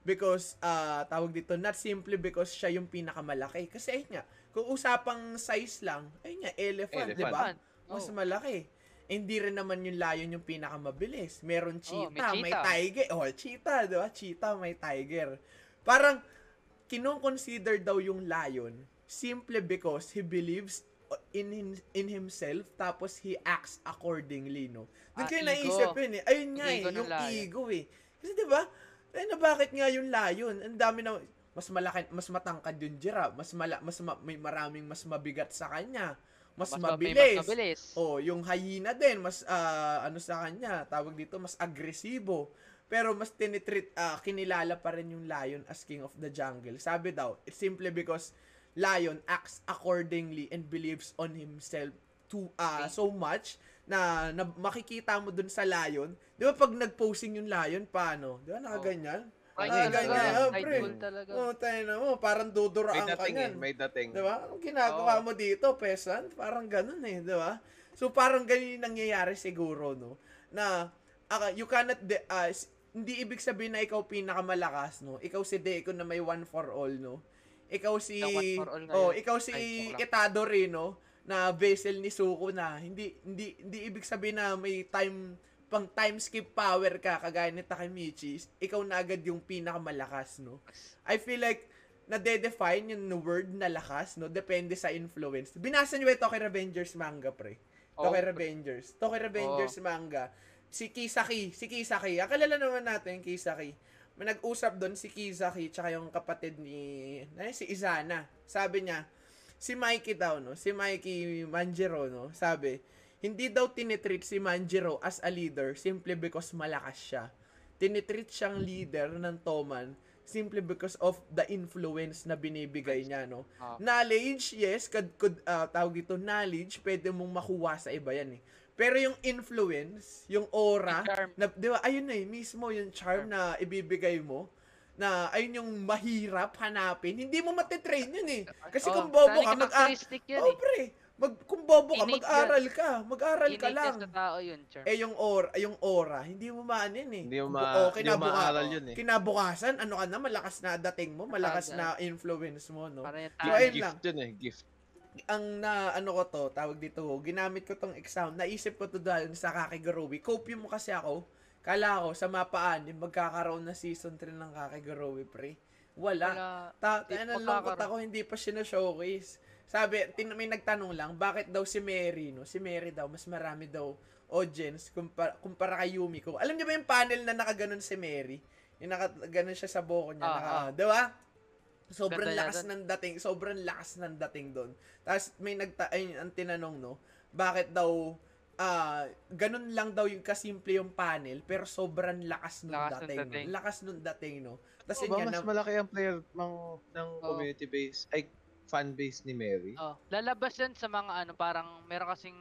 because, ah, tawag dito, not simply because siya yung pinakamalaki. Kasi ayun nga, kung usapang size lang, ayun nga, elephant, Elephant. di ba? Mas Oh. malaki. Eh, Hindi rin naman yung lion yung pinakamabilis. Meron Oh, may cheetah, may, cheetah. tiger. Oh, cheetah, di ba? Cheetah, may tiger. Parang, kinong-consider daw yung lion simply because he believes in him- in himself tapos he acts accordingly no doon Ah, kayo naisip yun eh ayun nga eh Ego ng yung lion. ego eh kasi di ba eh na bakit nga yung lion ang dami na mas malaki mas matangkad yung giraffe mas mala, mas ma- may maraming mas mabigat sa kanya mas, Mas mabilis. Mas mabilis. Oh, yung hyena din, mas ah, ano sa kanya, tawag dito, mas agresibo. Pero mas tinitreat, ah, kinilala pa rin yung lion as king of the jungle. Sabi daw, it's simply because lion acts accordingly and believes on himself to ah so much na, na makikita mo dun sa lion. Di ba pag nag-posing yung lion, paano? Di ba nakaganyan? Kahit Ah, talaga, ganyan, ah, pre. talaga. Oh, tayo na mo, parang duduraan ka dating eh, niyan. may dating. Di ba? Anong ginagawa Oo. mo dito, peasant? Parang ganun eh, di ba? So, parang ganun yung nangyayari siguro, no? Na, ah, you cannot, de- s- hindi ibig sabihin na ikaw pinakamalakas, no? Ikaw si Deco na may one for all, no? Ikaw si, Na one for all ngayon. oh, ikaw si Ay. Itadori, no? Na vessel ni Suko na, hindi, hindi, hindi ibig sabihin na may time, pang time skip power ka, kagaya ni Takemichi, ikaw na agad yung pinakamalakas, no? I feel like, nade-define yung word na lakas, no? Depende sa influence. Binasa niyo ito kay Revengers manga, pre. Tokyo pre. Revengers. Tokyo Revengers manga. Si Kisaki. Si Kisaki. Akala naman natin yung Kisaki. May nag-usap doon si Kisaki tsaka yung kapatid ni na, si Izana. Sabi niya, si Mikey daw, no? Si Mikey Manjiro, no? Sabi, hindi daw tinitreat si Manjiro as a leader simply because malakas siya. Tinitreat siyang leader ng Toman simply because of the influence na binibigay niya, no? Ah. Knowledge, yes, could, could ah, tawag dito, knowledge, pwede mong makuha sa iba yan eh. Pero yung influence, yung aura, charm. na, di ba, ayun na eh, mismo yung charm na ibibigay mo, na ayun yung mahirap hanapin, hindi mo matitrain yun eh. Kasi Oo, kung bobo ka, mag yun Oh, eh. pre, mag, kung bobo ka, Innate mag-aral ka, mag-aral ka Innate lang. yan sa tao yun, Charm. Eh, yung aura, yung aura, hindi mo maanin eh. Hindi mo ma- oh, hindi mo maaral yun eh. Kinabukasan, ano ka na, malakas na dating mo, malakas na influence mo, no? Parang yung So, ayun gift lang. yun eh, gift. ang na ano ko to, tawag dito, ginamit ko tong exam, naisip ko to dahil sa Kakegorowi. Copy mo kasi ako. Kala ko sa mapa 6 magkakaroon na season 3 ng Kakegorowi, pre. Wala. Wala. Ta Di ano, lungkot ako, hindi pa siya na-showcase. Sabi, tin may nagtanong lang, bakit daw si Mary, no? Si Mary daw, mas marami daw audience kumpara, kumpara kay Yumiko. Alam niyo ba yung panel na nakaganon si Mary? Yung nakaganon siya sa buko niya. Ah, naka, ah. Di ba? Sobrang Ganda lakas dun. ng dating, sobrang lakas ng dating doon. Tapos may nagta ay, ang tinanong no, bakit daw ah ganun lang daw yung kasimple yung panel pero sobrang lakas ng Lakas ng dating. dating. No? Lakas ng dating no. Tapos Ba, yun mas na, malaki ang player ng, ng Oo. community base, ay fan base ni Mary. Oh, lalabas yan sa mga ano, parang meron kasing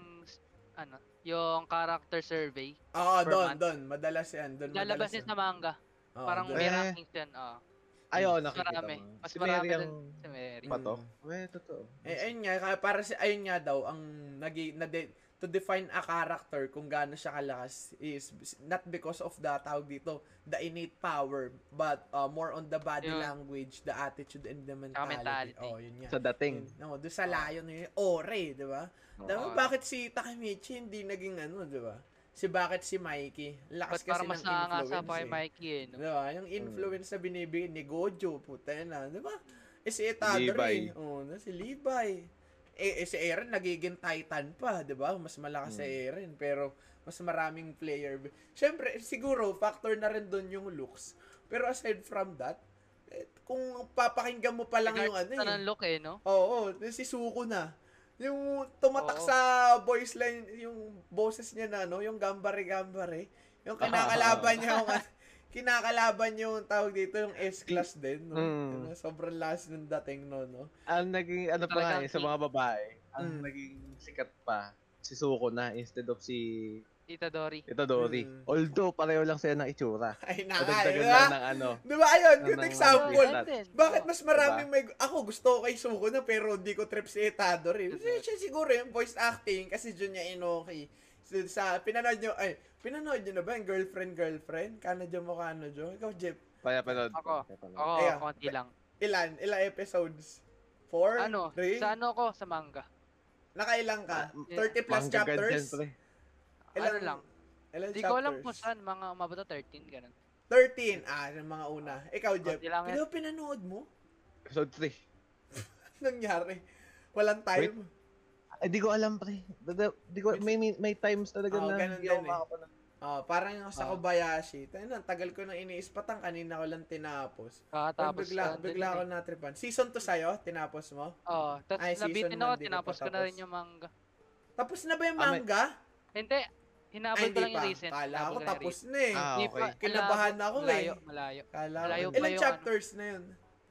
ano, yung character survey. Oo, per doon, month. doon. Madalas yan. Doon Lalabas yan sa manga. Oo, parang doon. may Eh. rankings yan. Oh, Ay, oo, Mas nakikita marami. mo. Mas si marami Mary ang si Mary. pato. Mm. Eh, totoo. Eh, ayun nga, para si, ayun nga daw, ang nagi, na to define a character kung gaano siya kalakas is not because of the tawag dito, the innate power, but uh, more on the body Yun. language, the attitude, and the mentality. mentality. Oh, yun nga. Sa dating. Yun. No, doon sa layon yung ore, di ba? Diba, Oo. bakit si Takemichi hindi naging ano, di ba? Si bakit si Mikey? Lakas kasi ng influence. pa kay eh. Mikey eh, no? Di ba? Yung influence na binibigay ni Gojo, puta na, di ba? Eh si Itadori, Levi. oh, na si Levi. Eh, eh si Eren nagiging Titan pa, di ba? Mas malakas si Hmm. Eren, pero mas maraming player. Siyempre, siguro, factor na rin doon yung looks. Pero aside from that, eh, kung papakinggan mo pa lang yung ano eh. ng look eh, no? Oo, oh, si Suko na. Yung tumatak Oo. sa voice line, yung boses niya na, no? Yung gambare-gambare. Yung kinakalaban niya, yung, kinakalaban yung tawag dito, yung S-class din, no? Mm. Sobrang last ng dating, no, no? Ang naging, ano pa nga eh, sa mga babae, ang Mm. naging sikat pa, si Suko na instead of si Itadori. Itadori. Mm. Although, pareho lang sila ng itsura. Ay, na, Nadagdagan di lang ng ano. Di ba, ayun, good ng- example. ng-. Bakit mas maraming may... Ako, gusto ko kay Suko na, pero di ko trip si Itadori. Kasi siya siguro yung voice acting, kasi Junya Inoki. So, sa, pinanood nyo, ay, pinanood nyo na ba yung girlfriend, girlfriend? Kana dyan mo, dyan? Ikaw, Jeff, Kaya panood ko. Ako. Ako, Ayan. konti lang. ilan? Ilang episodes? Four? Ano? Three? Sa ano ko? Sa manga. Nakailang ka? Ah, 30 plus Manggagan chapters? pre. Ano lang. Ilan Di ko alam chapters? kung saan. Mga umabot na 13, ganun. 13. Ah, yung mga una. Ikaw, Jeff. Pero pinanood mo? Episode 3. Nangyari. Walang time. Ay, di ko alam, pre. Dada- Di ko, may, may, may times talaga Oo, na ganun hindi ako eh. makapanood. Ah, parang yung sa Ah. Kobayashi. Tayo na, tagal ko nang iniispatan. Kanina ko lang tinapos. Pero Kakatapos bigla, din bigla eh. ako natripan. Season 2 sa'yo, tinapos mo? Oo. Tapos Ay, season nabitin ako, ko tinapos pa ko na rin tapos. yung manga. Tapos na ba yung Ah, manga? Hindi, hinabol Ay, ko lang yung pa. recent. Kala ko tapos na eh. Ah, Hindi okay. Kinabahan ako eh. malayo, Malayo, Kala Malayo ko. pa Ilan yung chapters na yun?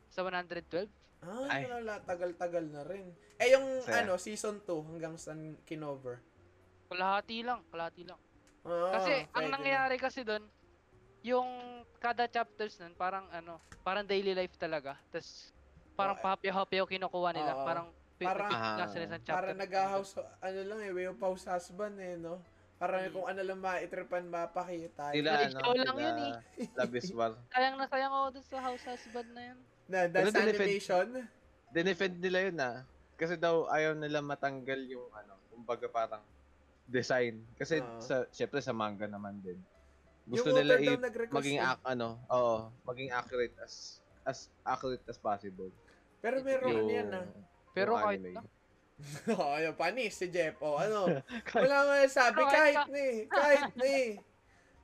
Sa 112? Ah, Ay. wala, tagal-tagal na rin. Eh, yung Saya. ano, season 2 hanggang saan kinover? Kalahati lang, kalahati lang. Ah, Kasi ang pwede na. nangyayari kasi doon, yung kada chapters nun, parang ano, parang daily life talaga. Tapos parang Oo. papyaw-papyaw kinukuha nila. Oo. Parang Parang- parang lang sila Ah. sa chapter. Para nag-house, ano lang eh, way of house husband eh, no? Para Hmm. kung ano lang maitripan, mapakita. Sila, Pero ano, ikaw lang sila, yun eh. Labis War. Sayang na sayang ako dun sa house husband na yun. Na, that's Pero animation. Dinefend nila yun ah. Kasi daw ayaw nila matanggal yung ano, kumbaga parang design. Kasi Oo. sa syempre sa manga naman din. Gusto yung nila i- maging eh. ac- ano, oo, maging accurate as as accurate as possible. Pero meron ano yan ah. Pero yung kahit na. Oo, yung panis si Jeff. O, ano? Wala mo na sabi, kahit kahit na eh. Kahit eh.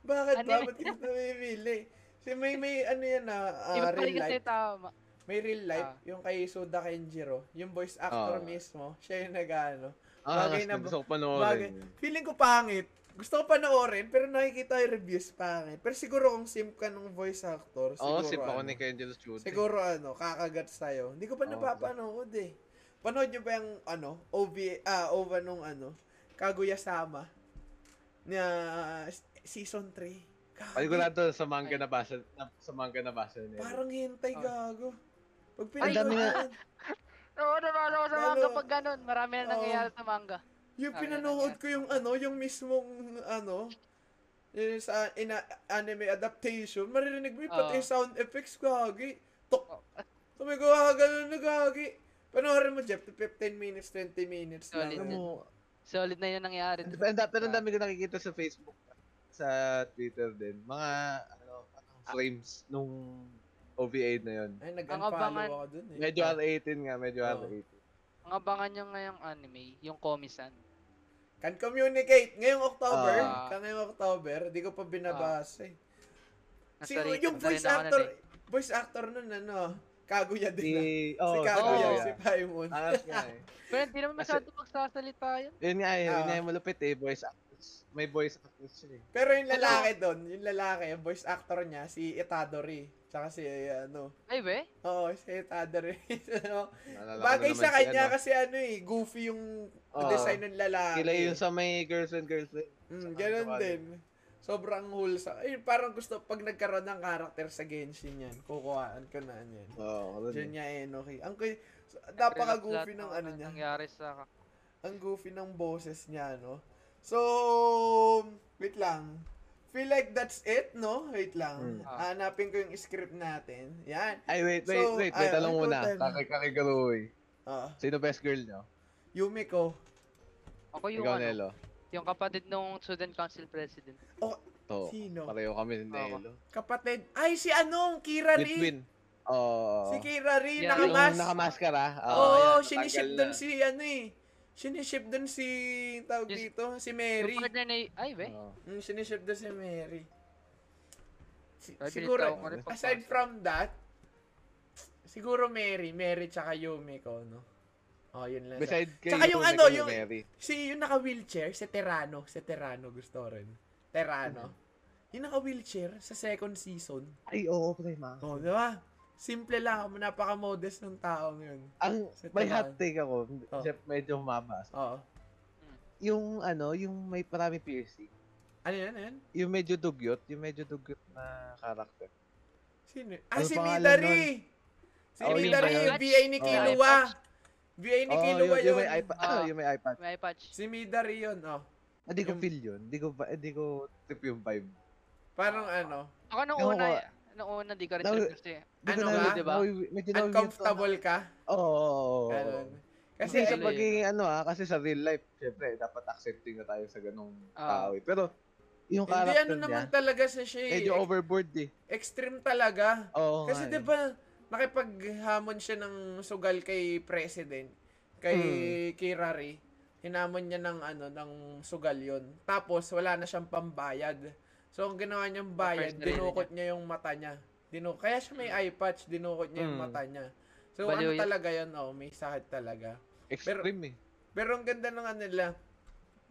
Bakit ba? Anime. Ba't kita namimili? Si may, may ano yan na, ah, Iba real pala kasi life. tama. May real life, Ah. yung kay Suda Kenjiro. Yung voice actor Ah. mismo, siya yung nag-ano. Ah, Bagay na- gusto ko Bagay. panoorin. Feeling ko pangit. Gusto ko panoorin, pero nakikita yung reviews pangit. Pero siguro kung simp ka ng voice actor, siguro Oo, si ako ano, ni Kenjiro Shooting. Siguro ano, kakagat sa'yo. Hindi ko pa Oo, napapanood eh. Panood nyo ba yung ano, OV, ah, OVA nung ano, Kaguya-sama na s- season 3. Panigurado sa manga na basa, sa manga na basa nila. Parang hintay Ah. gago. Pag Ang dami nga- Oo, sa manga pag ganun. Marami na Oo. nangyayari sa manga. yung pinanood ko yung ano, yung mismong ano, yung sa ina, anime adaptation, maririnig mo yung pati Oo. sound effects gagi. Tok. Oh, Sabi ko, ah, ganun na gagi. Panoorin mo, Jeff, 15 minutes, 20 minutes lang. Solid mo, Solid na yun da- pero ang dami ko nakikita sa Facebook, sa Twitter din. Mga ano, frames nung OVA na yun. Ay, nag-unfollow ako dun eh. Medyo R18 nga, medyo Oo. R18. Ang abangan nyo ngayong anime, yung Komi-san. Can communicate. Ngayong October, Ah. ka ngayong October, di ko pa binabasa eh. Si, Nasa yung na voice actor, eh. voice actor nun, ano, Kaguya Si, din ah. Si oh, Kaguya, oo. si Paimon. Angas nga eh. Pero hindi naman masyado magsasalita yun. Yun nga eh, yun Ah. nga yung malupit eh, voice actress. May voice actress siya eh. Pero yung lalaki doon, yung lalaki, yung voice actor niya, si Itadori. Tsaka si, ano, Ay, be? oo, si Itadori. ano, bagay sa naman si kanya ano, kasi ano eh, goofy yung Oo. design ng lalaki. Sila yung sa may girlfriend, girlfriend. Mm, ganun din. Sobrang wholesome. Ay, parang gusto, pag nagkaroon ng karakter sa Genshin yan, kukuhaan ko na yan. Oo, oh, Diyan niya Enoki. Ang kay, napaka-goofy ng ano na niya. Nangyari sa... Ang goofy ng boses niya, no? So, wait lang. Feel like that's it, no? Wait lang. Hmm. Ah. Hanapin ko yung script natin. Yan. Ay, wait, wait, So, wait, wait, ay, muna. puta na. Kakay-kakay Ah, Sino best girl nyo? Yumiko. Ako yung Ikaw, ano, Nelo. yung kapatid nung student council president. To. Sino? Pareho kami ni. Nelo. Kapatid. Ay, si anong? Kira Ri. Between. Oo. Si Kira Ri, Yeah, Yung nakamas. nakamaskara. Oo, Oo, oh, yan, siniship doon si ano eh. Siniship doon si, tawag Yes. dito, si Mary. Yung partner ni... Ay, be? Mm, siniship doon si Mary. Si- Ay, siguro, aside from that, siguro Mary, Mary tsaka Yumiko, no? Oh, yun lang. Beside kay Tsaka yung ano, yung- Mary. Si yung naka-wheelchair, si Terano. Si Terano gusto rin. Terano. Yung naka-wheelchair sa second season. Ay, oo, pre, ma. Oh, di ba? Simple lang, napaka-modest ng taong yun. Ang, may hot take ako. Oh. Medyo humaba. Oo. Yung, ano, yung may marami piercing. Ano yan, ano yan? Yung medyo dugyot, yung medyo dugyot na karakter. Sino? Ah, Ano si Midari! Si Oh, Midari, yung BA ni Oh. Kilua. BA ni Oo, Kilua yung, yun. yung may iPad. Ah. yung may iPad. May patch. Si Midari yun, oh. Hindi ko Yung- feel yun. Hindi ko, ba- hindi ko trip yung vibe. Parang ano, Ako nung una, ko. nung una di ka rin Nawi- trip kasi. Hindi Ano ko ba? na, Diba? medyo uncomfortable ka. Oo. oo. Ganun. Kasi sa ano pagiging ano ah, kasi sa real life, syempre, dapat accepting na tayo sa ganung Ah. tao. eh. Pero, yung hindi character ano niya, naman talaga sa siya eh. medyo overboard eh. Extreme talaga. Oo Kasi nga 'di eh. ba nakipaghamon siya ng sugal kay president, kay Hmm. Kirari. Hinamon niya ng ano ng sugal 'yon. Tapos wala na siyang pambayad. So ang ginawa niyang bayad, dinukot niya yung mata niya. Dinu kaya siya may eye patch, dinukot niya yung Hmm. mata niya. So Baliw ano yun. talaga 'yon, oh, may sakit talaga. Extreme eh. Pero ang ganda ng ano nila,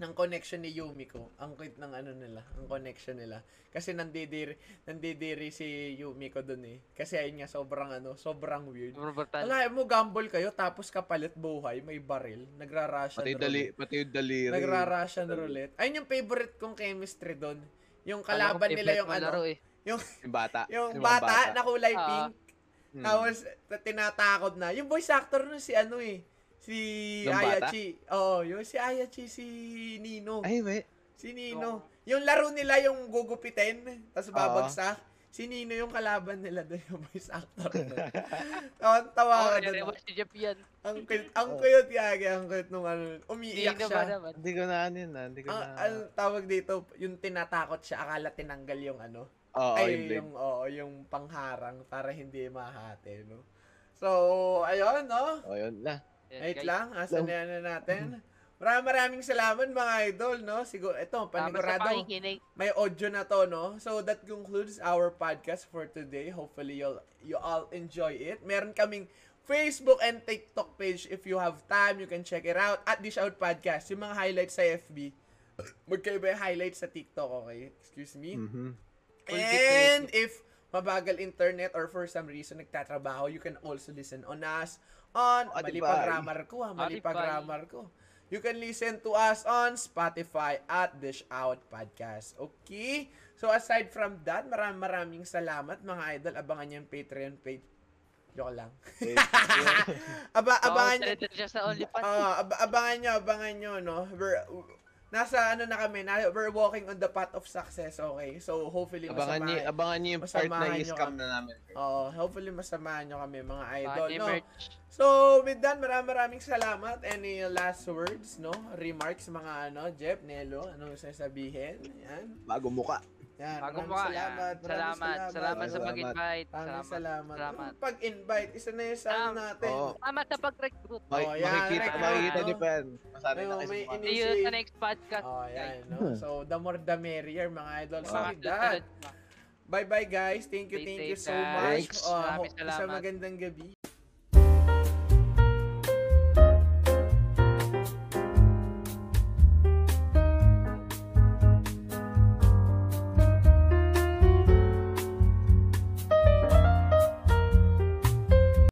ng connection ni Yumiko. Ang cute ng ano nila, ang connection nila. Kasi nandidiri, nandidiri si Yumiko dun eh. Kasi ayun nga, sobrang ano, sobrang weird. Wala, mo gamble kayo, tapos kapalit buhay, may baril, nagra-Russian Pati, roulette. dali, pati yung daliri. Nagra-Russian Dali. roulette. Ayun yung favorite kong chemistry doon. Yung kalaban nila yung ano, laro eh. yung, Yung bata. yung mga bata, na kulay Ah. pink. Hmm. Tapos, tinatakot na. Yung voice actor nun si ano eh. Si Yung bata? Ayachi. Oo, yung si Ayachi, si Nino. Ay, we. Si Nino. Yung laro nila yung gugupitin, tapos babagsak. Si Nino yung kalaban nila doon, yung voice actor. Tawa, tawa Oo, ka oh, doon. si Jeff yan. Ang cute, ang cute yagi, ang cute nung ano, umiiyak Sino siya. Hindi ko na ano yun, ah. Hindi ko Ang, na... ang tawag dito, yung tinatakot siya, akala tinanggal yung ano. Oo, ay, yung oo, yung pangharang para hindi mahati, no? So, ayun, no? Oh, yun na. Wait guys. lang, asan na yan na natin? Maraming maraming salamat mga idol, no? Siguro, ito, Salamat sa panigurado, pakikinig. may audio na to, no? So, that concludes our podcast for today. Hopefully, you'll, you all enjoy it. Meron kaming Facebook and TikTok page. If you have time, you can check it out. At Dish Out Podcast. Yung mga highlights sa FB. Magkaiba yung highlights sa TikTok, okay? Excuse me. Mhm. Full And if mabagal internet or for some reason nagtatrabaho, you can also listen on us on mali pa Spotify. grammar ko ha, mali pa Spotify. grammar ko. You can listen to us on Spotify at Dish Out Podcast. Okay? So aside from that, maraming maraming salamat mga idol. Abangan niyo yung Patreon page. Joke lang. Aba, abangan niyo. ab- abangan nyo, abangan nyo, no? We're, nasa ano na kami, na, we're walking on the path of success, okay? So, hopefully, abangan niyo, masamahan. abangan niyo yung part na niyo i-scam kami. na namin. Oo, hopefully, masamahan nyo kami, mga idol, Funny no? merch. So, with that, maraming maraming salamat. Any last words, no? Remarks, mga ano, Jeff, Nelo, ano gusto niyo sabihin? Yan. Bago muka. Yan, Bago maraming salamat. Maraming Salamat. Salamat sa Salamat. pag-invite. Maraming Salamat. salamat. Salamat. Yung Pag-invite, isa na yun sa ano Um, natin. Oo. Salamat sa pag-recruit. Oh, yan, makikita, record, makikita pa yan. Masanay na kayo sa See you sa next podcast. Oh, yan, guys. no? So, the more the merrier, mga idol. That, susunod na. Bye-bye guys. Thank you, Stay thank you so guys. much. Thanks. Uh, Maraming sa salamat. magandang gabi.